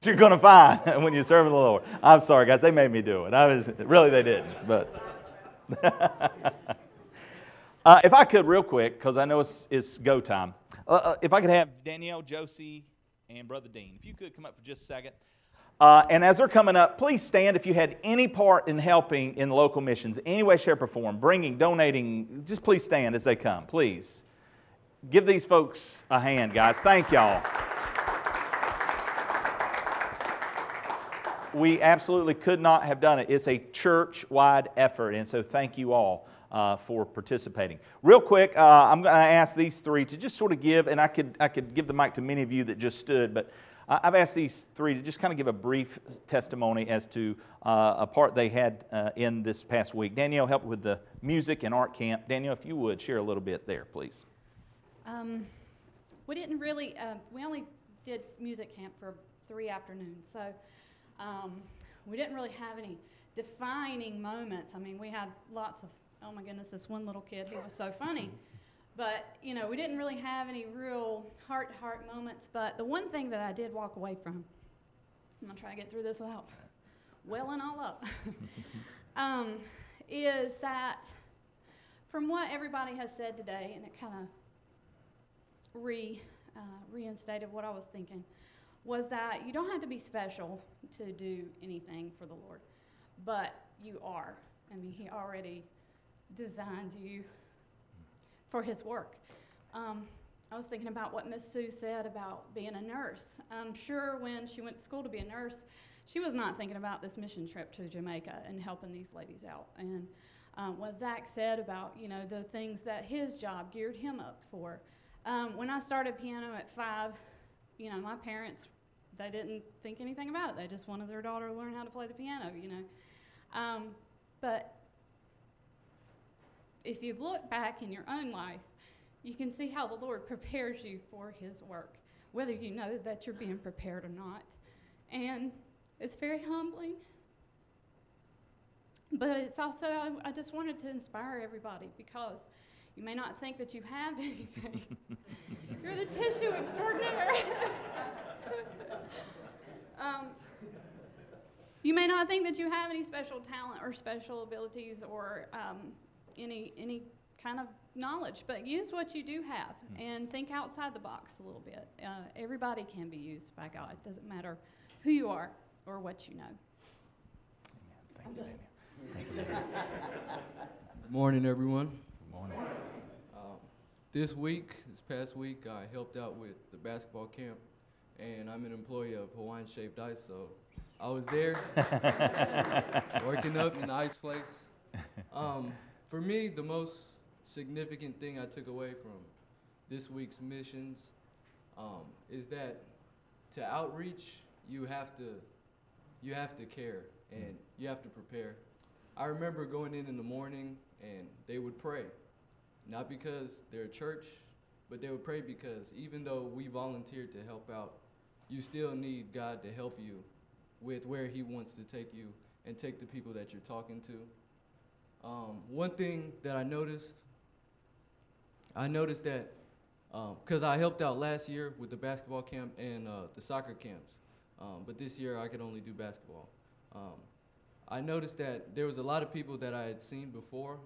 you're going to find when you serve the Lord. I'm sorry, guys. They made me do it. I was really they didn't, but uh, if I could, real quick, because I know it's, it's go time. Uh, uh, if I could have Danielle, Josie, and Brother Dean, if you could come up for just a second. Uh, and as they're coming up, please stand if you had any part in helping in local missions, any way, shape, or form, bringing, donating, just please stand as they come, please. Give these folks a hand, guys. Thank y'all. We absolutely could not have done it. It's a church wide effort, and so thank you all uh, for participating. Real quick, uh, I'm going to ask these three to just sort of give, and I could, I could give the mic to many of you that just stood, but I've asked these three to just kind of give a brief testimony as to uh, a part they had uh, in this past week. Danielle helped with the music and art camp. Danielle, if you would share a little bit there, please. Um, we didn't really, uh, we only did music camp for three afternoons, so um, we didn't really have any defining moments. I mean, we had lots of, oh my goodness, this one little kid, who was so funny. But, you know, we didn't really have any real heart to heart moments. But the one thing that I did walk away from, I'm going to try to get through this without welling all up, um, is that from what everybody has said today, and it kind of re, uh, reinstated what I was thinking, was that you don't have to be special to do anything for the Lord, but you are. I mean, He already designed you for His work. Um, I was thinking about what Miss Sue said about being a nurse. I'm sure when she went to school to be a nurse, she was not thinking about this mission trip to Jamaica and helping these ladies out. And um, what Zach said about you know the things that his job geared him up for. Um, when I started piano at five, you know my parents they didn't think anything about it. They just wanted their daughter to learn how to play the piano, you know. Um, but if you look back in your own life, you can see how the Lord prepares you for His work, whether you know that you're being prepared or not. And it's very humbling. But it's also, I, I just wanted to inspire everybody because you may not think that you have anything. you're the tissue extraordinaire. um, you may not think that you have any special talent or special abilities or um, any any kind of knowledge, but use what you do have and think outside the box a little bit. Uh, everybody can be used by God. It doesn't matter who you are or what you know. Thank you, Danielle. Good morning, everyone. Good morning. Um, this week, this past week, I helped out with the basketball camp, and I'm an employee of Hawaiian Shaved Ice, so I was there working up in the ice place. Um, for me, the most significant thing I took away from this week's missions um, is that to outreach, you have to you have to care and you have to prepare. I remember going in in the morning and they would pray, not because they're a church, but they would pray because even though we volunteered to help out, you still need God to help you with where He wants to take you and take the people that you're talking to. Um, one thing that I noticed, I noticed that because I helped out last year with the basketball camp and uh, the soccer camps, um, but this year I could only do basketball. Um, I noticed that there was a lot of people that I had seen before.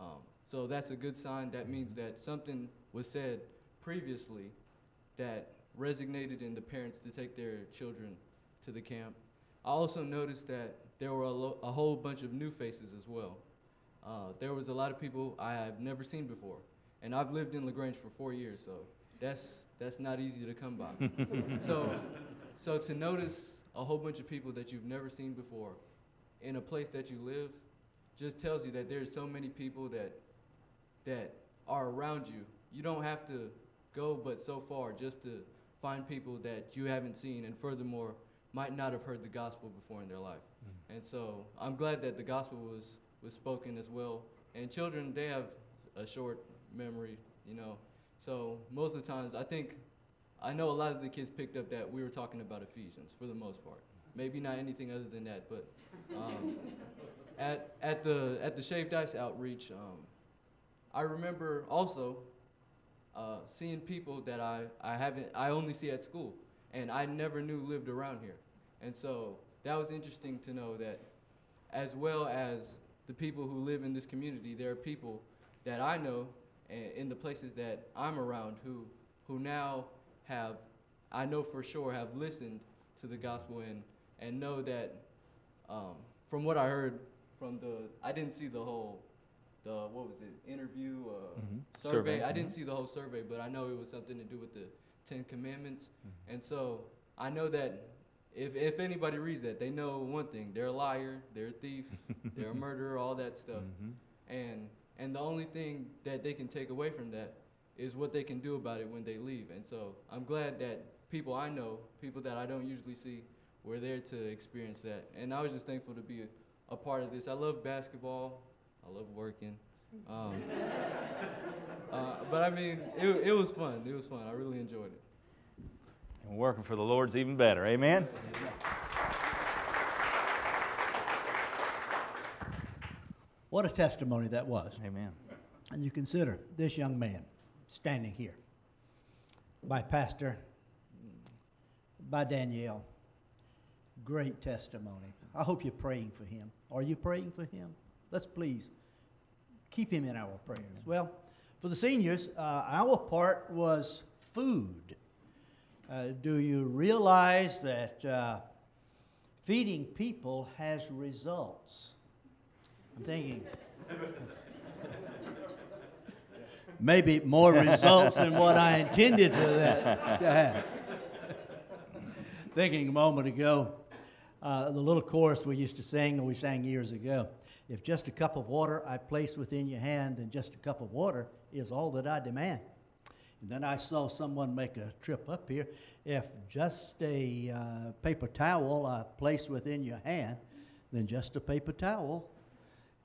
Um, so that's a good sign. That means that something was said previously that resonated in the parents to take their children to the camp. I also noticed that there were a, lo- a whole bunch of new faces as well. Uh, there was a lot of people I have never seen before, and I've lived in Lagrange for four years, so that's that's not easy to come by. so, so to notice a whole bunch of people that you've never seen before in a place that you live just tells you that there's so many people that that are around you. You don't have to go but so far just to find people that you haven't seen and furthermore might not have heard the gospel before in their life. And so I'm glad that the gospel was was spoken as well. And children they have a short memory, you know. So most of the times I think I know a lot of the kids picked up that we were talking about Ephesians for the most part. Maybe not anything other than that, but um, at, at, the, at the Shaved Ice outreach, um, I remember also uh, seeing people that I, I, haven't, I only see at school and I never knew lived around here. And so that was interesting to know that as well as the people who live in this community, there are people that I know in the places that I'm around who, who now have, I know for sure, have listened to the gospel and and know that um, from what I heard from the, I didn't see the whole, the what was it, interview uh, Mhm. survey. Survey, I didn't mhm. see the whole survey, but I know it was something to do with the Ten Commandments, Mm-hmm. and so I know that if if anybody reads that, they know one thing: they're a liar, they're a thief, they're a murderer, all that stuff. Mhm. And and the only thing that they can take away from that is what they can do about it when they leave. And so I'm glad that people I know, people that I don't usually see, were there to experience that. And I was just thankful to be a, a part of this. I love basketball. I love working. Um, uh, but I mean, it, it was fun. It was fun. I really enjoyed it. And working for the Lord's even better. Amen? What a testimony that was. Amen. And you consider this young man standing here by Pastor, by Danielle. Great testimony. I hope you're praying for him. Are you praying for him? Let's please keep him in our prayers. Well, for the seniors, uh, our part was food. Uh, do you realize that uh, feeding people has results? I'm thinking maybe more results than what I intended for that to have. Thinking a moment ago, uh, the little chorus we used to sing, or we sang years ago. If just a cup of water I place within your hand, then just a cup of water is all that I demand. And then I saw someone make a trip up here. If just a uh, paper towel I place within your hand, then just a paper towel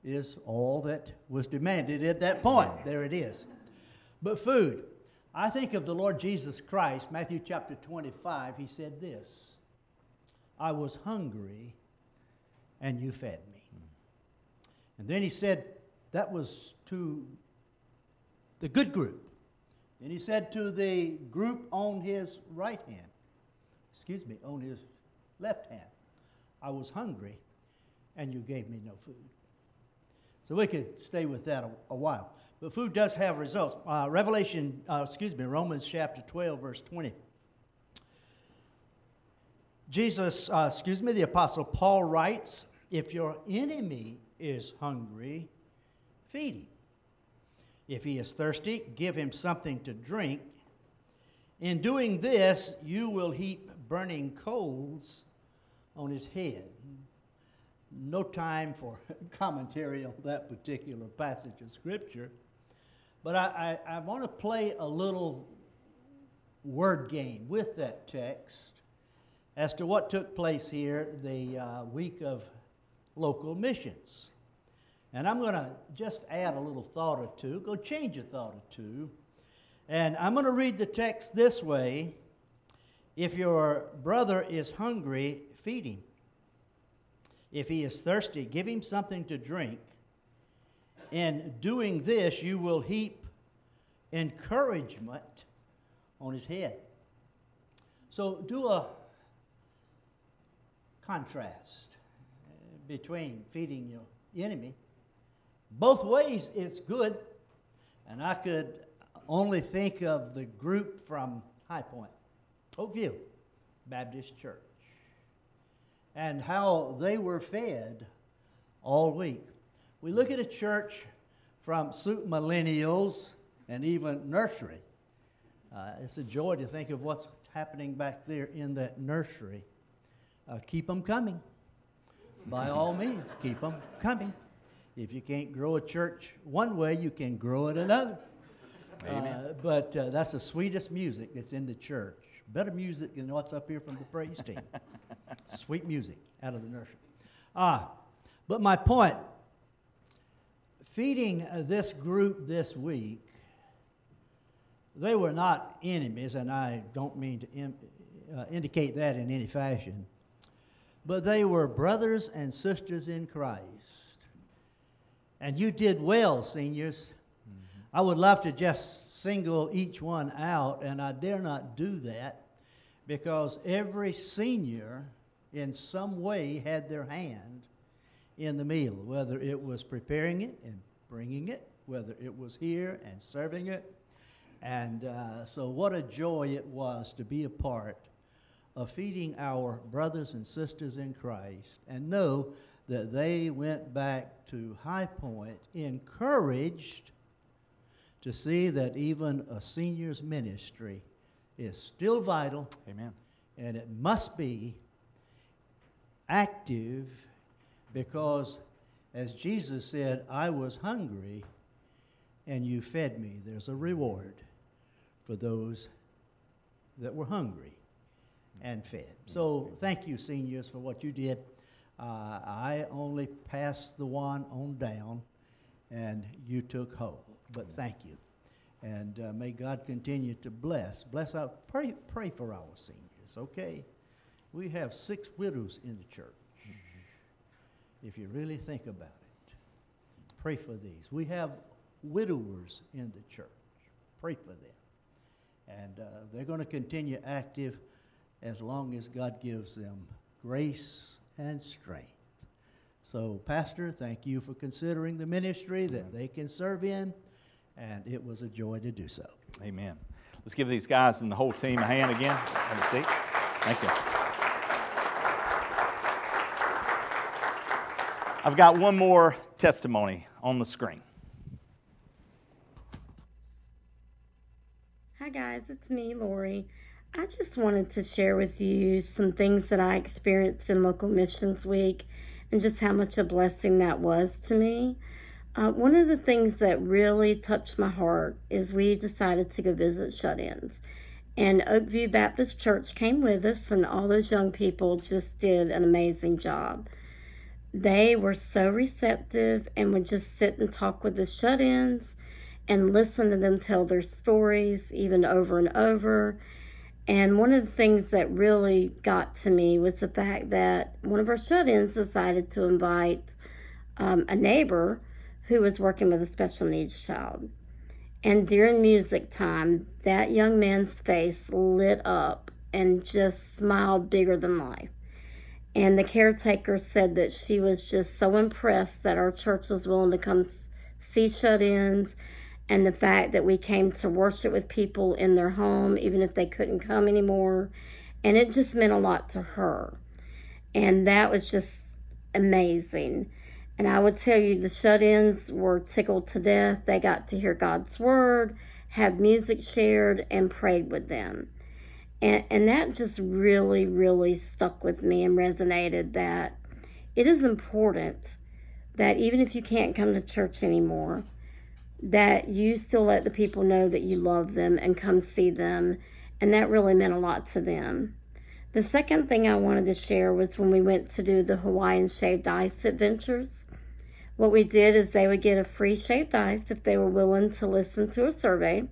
is all that was demanded at that point. There it is. But food. I think of the Lord Jesus Christ, Matthew chapter 25, he said this I was hungry and you fed me. And then he said that was to the good group. And he said to the group on his right hand, excuse me, on his left hand, I was hungry and you gave me no food. So we could stay with that a, a while. But food does have results. Uh, Revelation, uh, excuse me, Romans chapter 12, verse 20. Jesus, uh, excuse me, the Apostle Paul writes, If your enemy is hungry, feed him. If he is thirsty, give him something to drink. In doing this, you will heap burning coals on his head. No time for commentary on that particular passage of Scripture, but I, I, I want to play a little word game with that text as to what took place here the uh, week of local missions. And I'm going to just add a little thought or two, go change a thought or two. And I'm going to read the text this way If your brother is hungry, feed him. If he is thirsty, give him something to drink. In doing this, you will heap encouragement on his head. So do a contrast between feeding your enemy. Both ways it's good, and I could only think of the group from High Point, Oakview Baptist Church, and how they were fed all week. We look at a church from Suit Millennials and even nursery. Uh, it's a joy to think of what's happening back there in that nursery. Uh, keep them coming. By all means, keep them coming. If you can't grow a church one way, you can grow it another. Uh, but uh, that's the sweetest music that's in the church. Better music than what's up here from the praise team. Sweet music out of the nursery. Ah, but my point feeding uh, this group this week, they were not enemies, and I don't mean to im- uh, indicate that in any fashion, but they were brothers and sisters in Christ. And you did well, seniors. I would love to just single each one out, and I dare not do that because every senior in some way had their hand in the meal, whether it was preparing it and bringing it, whether it was here and serving it. And uh, so, what a joy it was to be a part of feeding our brothers and sisters in Christ and know that they went back to High Point encouraged to see that even a seniors ministry is still vital Amen. and it must be active because, as Jesus said, I was hungry and you fed me. There's a reward for those that were hungry and fed. So, thank you, seniors, for what you did. Uh, I only passed the one on down, and you took hold. But thank you. And uh, may God continue to bless. Bless our, pray, pray for our seniors, okay? We have six widows in the church. If you really think about it, pray for these. We have widowers in the church. Pray for them. And uh, they're going to continue active as long as God gives them grace and strength. So, Pastor, thank you for considering the ministry that they can serve in, and it was a joy to do so. Amen. Let's give these guys and the whole team a hand again. Have a seat. Thank you. I've got one more testimony on the screen. Hi, guys, it's me, Lori. I just wanted to share with you some things that I experienced in Local Missions Week and just how much a blessing that was to me. Uh, one of the things that really touched my heart is we decided to go visit shut ins. And Oakview Baptist Church came with us, and all those young people just did an amazing job. They were so receptive and would just sit and talk with the shut ins and listen to them tell their stories, even over and over. And one of the things that really got to me was the fact that one of our shut ins decided to invite um, a neighbor who was working with a special needs child. And during music time, that young man's face lit up and just smiled bigger than life. And the caretaker said that she was just so impressed that our church was willing to come see shut ins and the fact that we came to worship with people in their home, even if they couldn't come anymore. And it just meant a lot to her. And that was just amazing. And I would tell you, the shut ins were tickled to death. They got to hear God's word, have music shared, and prayed with them. And, and that just really, really stuck with me and resonated that it is important that even if you can't come to church anymore, that you still let the people know that you love them and come see them. And that really meant a lot to them. The second thing I wanted to share was when we went to do the Hawaiian shaved ice adventures. What we did is they would get a free shaved ice if they were willing to listen to a survey.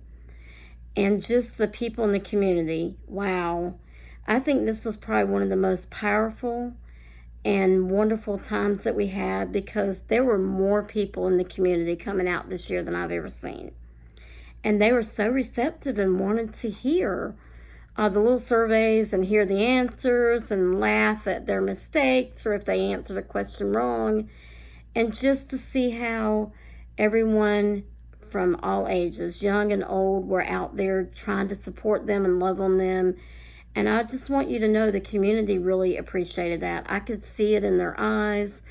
And just the people in the community, wow. I think this was probably one of the most powerful and wonderful times that we had because there were more people in the community coming out this year than I've ever seen. And they were so receptive and wanted to hear uh, the little surveys and hear the answers and laugh at their mistakes or if they answered a question wrong. And just to see how everyone from all ages, young and old, were out there trying to support them and love on them and I just want you to know the community really appreciated that. I could see it in their eyes,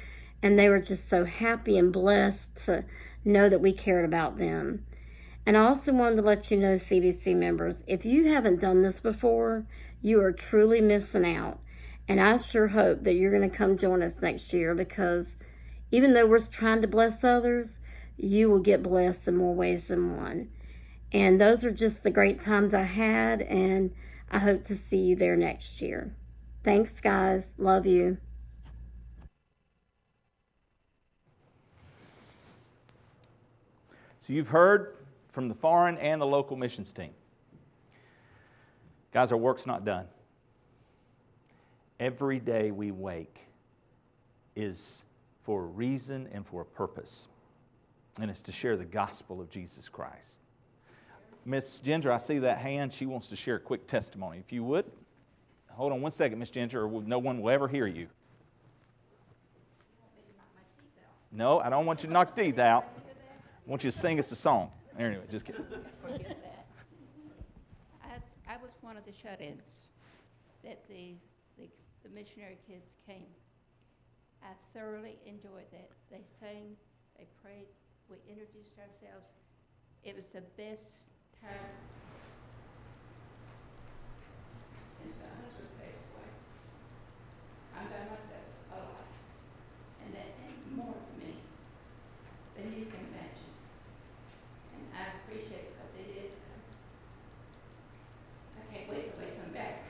and they were just so happy and blessed to know that we cared about them. And I also wanted to let you know, CBC members, if you haven't done this before, you are truly missing out. And I sure hope that you're going to come join us next year because even though we're trying to bless others, you will get blessed in more ways than one. And those are just the great times I had. And I hope to see you there next year. Thanks, guys. Love you. So you've heard from the foreign and the local missions team. Guys, our work's not done. Every day we wake is for a reason and for a purpose, and it's to share the gospel of Jesus Christ. Miss Ginger, I see that hand. She wants to share a quick testimony. If you would, hold on one second, Miss Ginger, or no one will ever hear you. No, I don't want you to knock teeth out. I want you to sing us a song. Anyway, just kidding. Forget that. I, I was one of the shut ins. that the, the, the missionary kids came. I thoroughly enjoyed that. They sang, they prayed, we introduced ourselves. It was the best and that meant oh, more to me. Than you can imagine. And I appreciate what they did. I can't wait till they come back.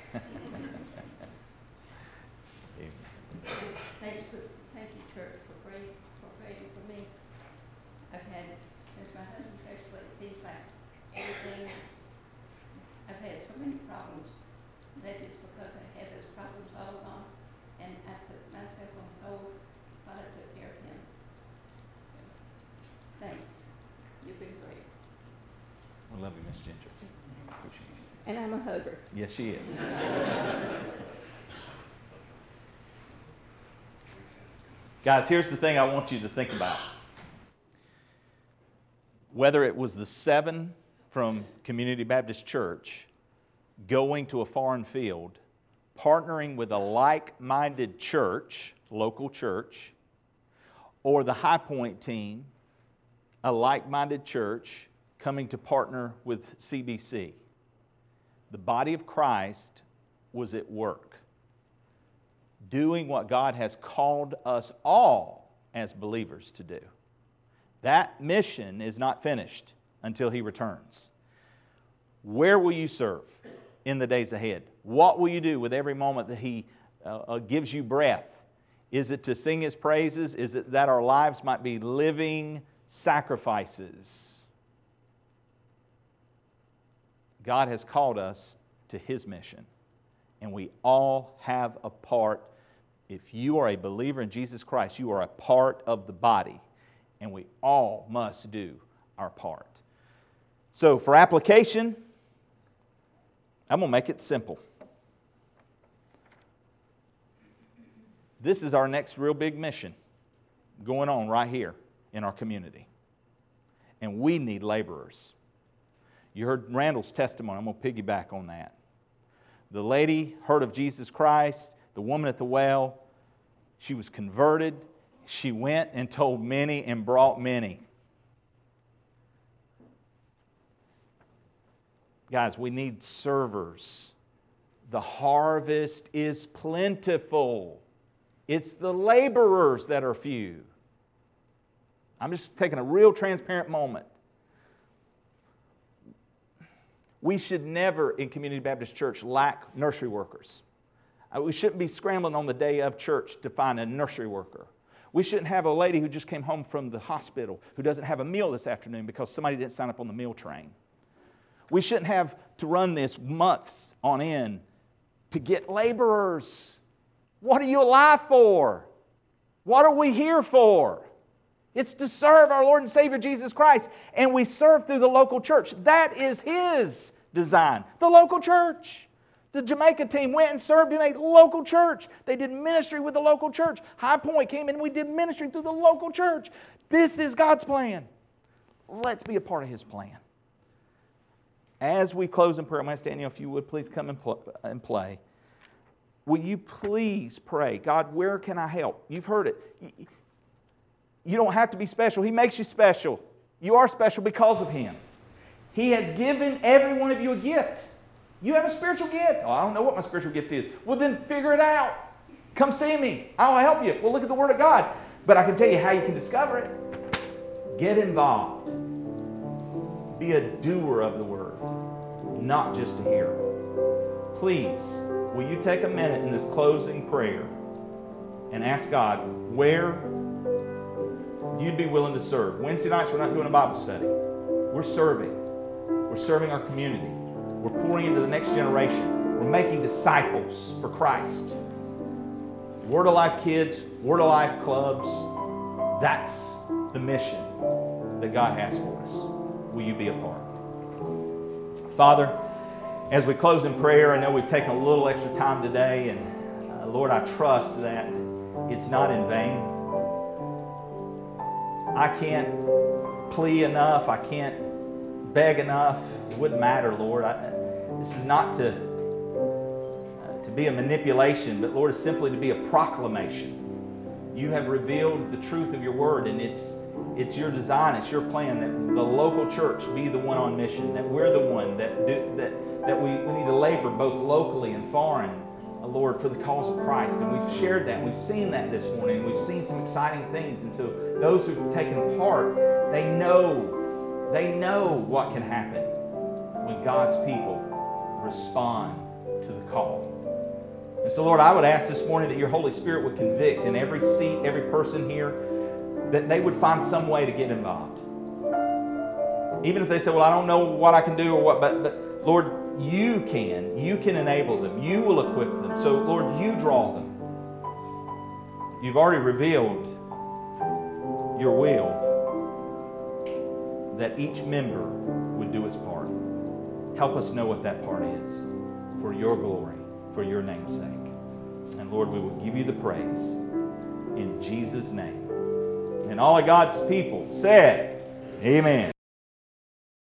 Thanks, to- thank you, church, for praying, for praying for me. I've had, since my husband passed away, it seems like everything, I've had so many problems. Maybe it's because I had those problems all along, and I put myself on hold while I took care of him. So, Thanks, you've been great, We love you, Miss Ginger. And I'm a hugger. Yes, she is. Guys, here's the thing I want you to think about. Whether it was the seven from Community Baptist Church going to a foreign field, partnering with a like minded church, local church, or the High Point team, a like minded church coming to partner with CBC, the body of Christ was at work, doing what God has called us all as believers to do. That mission is not finished until He returns. Where will you serve in the days ahead? What will you do with every moment that He uh, uh, gives you breath? Is it to sing His praises? Is it that our lives might be living sacrifices? God has called us to His mission, and we all have a part. If you are a believer in Jesus Christ, you are a part of the body, and we all must do our part. So, for application, I'm going to make it simple. This is our next real big mission going on right here in our community. And we need laborers. You heard Randall's testimony. I'm going to piggyback on that. The lady heard of Jesus Christ, the woman at the well. She was converted. She went and told many and brought many. Guys, we need servers. The harvest is plentiful. It's the laborers that are few. I'm just taking a real transparent moment. We should never, in Community Baptist Church, lack nursery workers. Uh, We shouldn't be scrambling on the day of church to find a nursery worker. We shouldn't have a lady who just came home from the hospital who doesn't have a meal this afternoon because somebody didn't sign up on the meal train. We shouldn't have to run this months on end to get laborers. What are you alive for? What are we here for? It's to serve our Lord and Savior Jesus Christ, and we serve through the local church. That is His design. The local church. The Jamaica team went and served in a local church. They did ministry with the local church. High Point came in, we did ministry through the local church. This is God's plan. Let's be a part of His plan. As we close in prayer, I'm going to Daniel if you would please come and, pl- and play. Will you please pray, God, where can I help? You've heard it. You don't have to be special. He makes you special. You are special because of Him. He has given every one of you a gift. You have a spiritual gift. Oh, I don't know what my spiritual gift is. Well, then figure it out. Come see me. I'll help you. Well, look at the Word of God. But I can tell you how you can discover it. Get involved. Be a doer of the Word, not just a hearer. Please, will you take a minute in this closing prayer and ask God where you'd be willing to serve? Wednesday nights, we're not doing a Bible study. We're serving. We're serving our community. We're pouring into the next generation. We're making disciples for Christ. Word of Life kids, Word of Life clubs. That's the mission that God has for us. Will you be a part? Father, as we close in prayer, I know we've taken a little extra time today, and uh, Lord, I trust that it's not in vain. I can't plea enough. I can't beg enough. It wouldn't matter, Lord. I, this is not to uh, to be a manipulation, but Lord, it's simply to be a proclamation. You have revealed the truth of your word, and it's it's your design, it's your plan that the local church be the one on mission, that we're the one that do, that that we, we need to labor both locally and foreign, uh, Lord, for the cause of Christ. And we've shared that, we've seen that this morning, we've seen some exciting things. And so those who've taken part, they know, they know what can happen when God's people respond to the call. And so, Lord, I would ask this morning that your Holy Spirit would convict in every seat, every person here, that they would find some way to get involved. Even if they say, Well, I don't know what I can do or what, but, but Lord, you can. You can enable them. You will equip them. So, Lord, you draw them. You've already revealed your will that each member would do its part. Help us know what that part is for your glory, for your name's sake. And Lord, we will give you the praise in Jesus' name. And all of God's people said, Amen.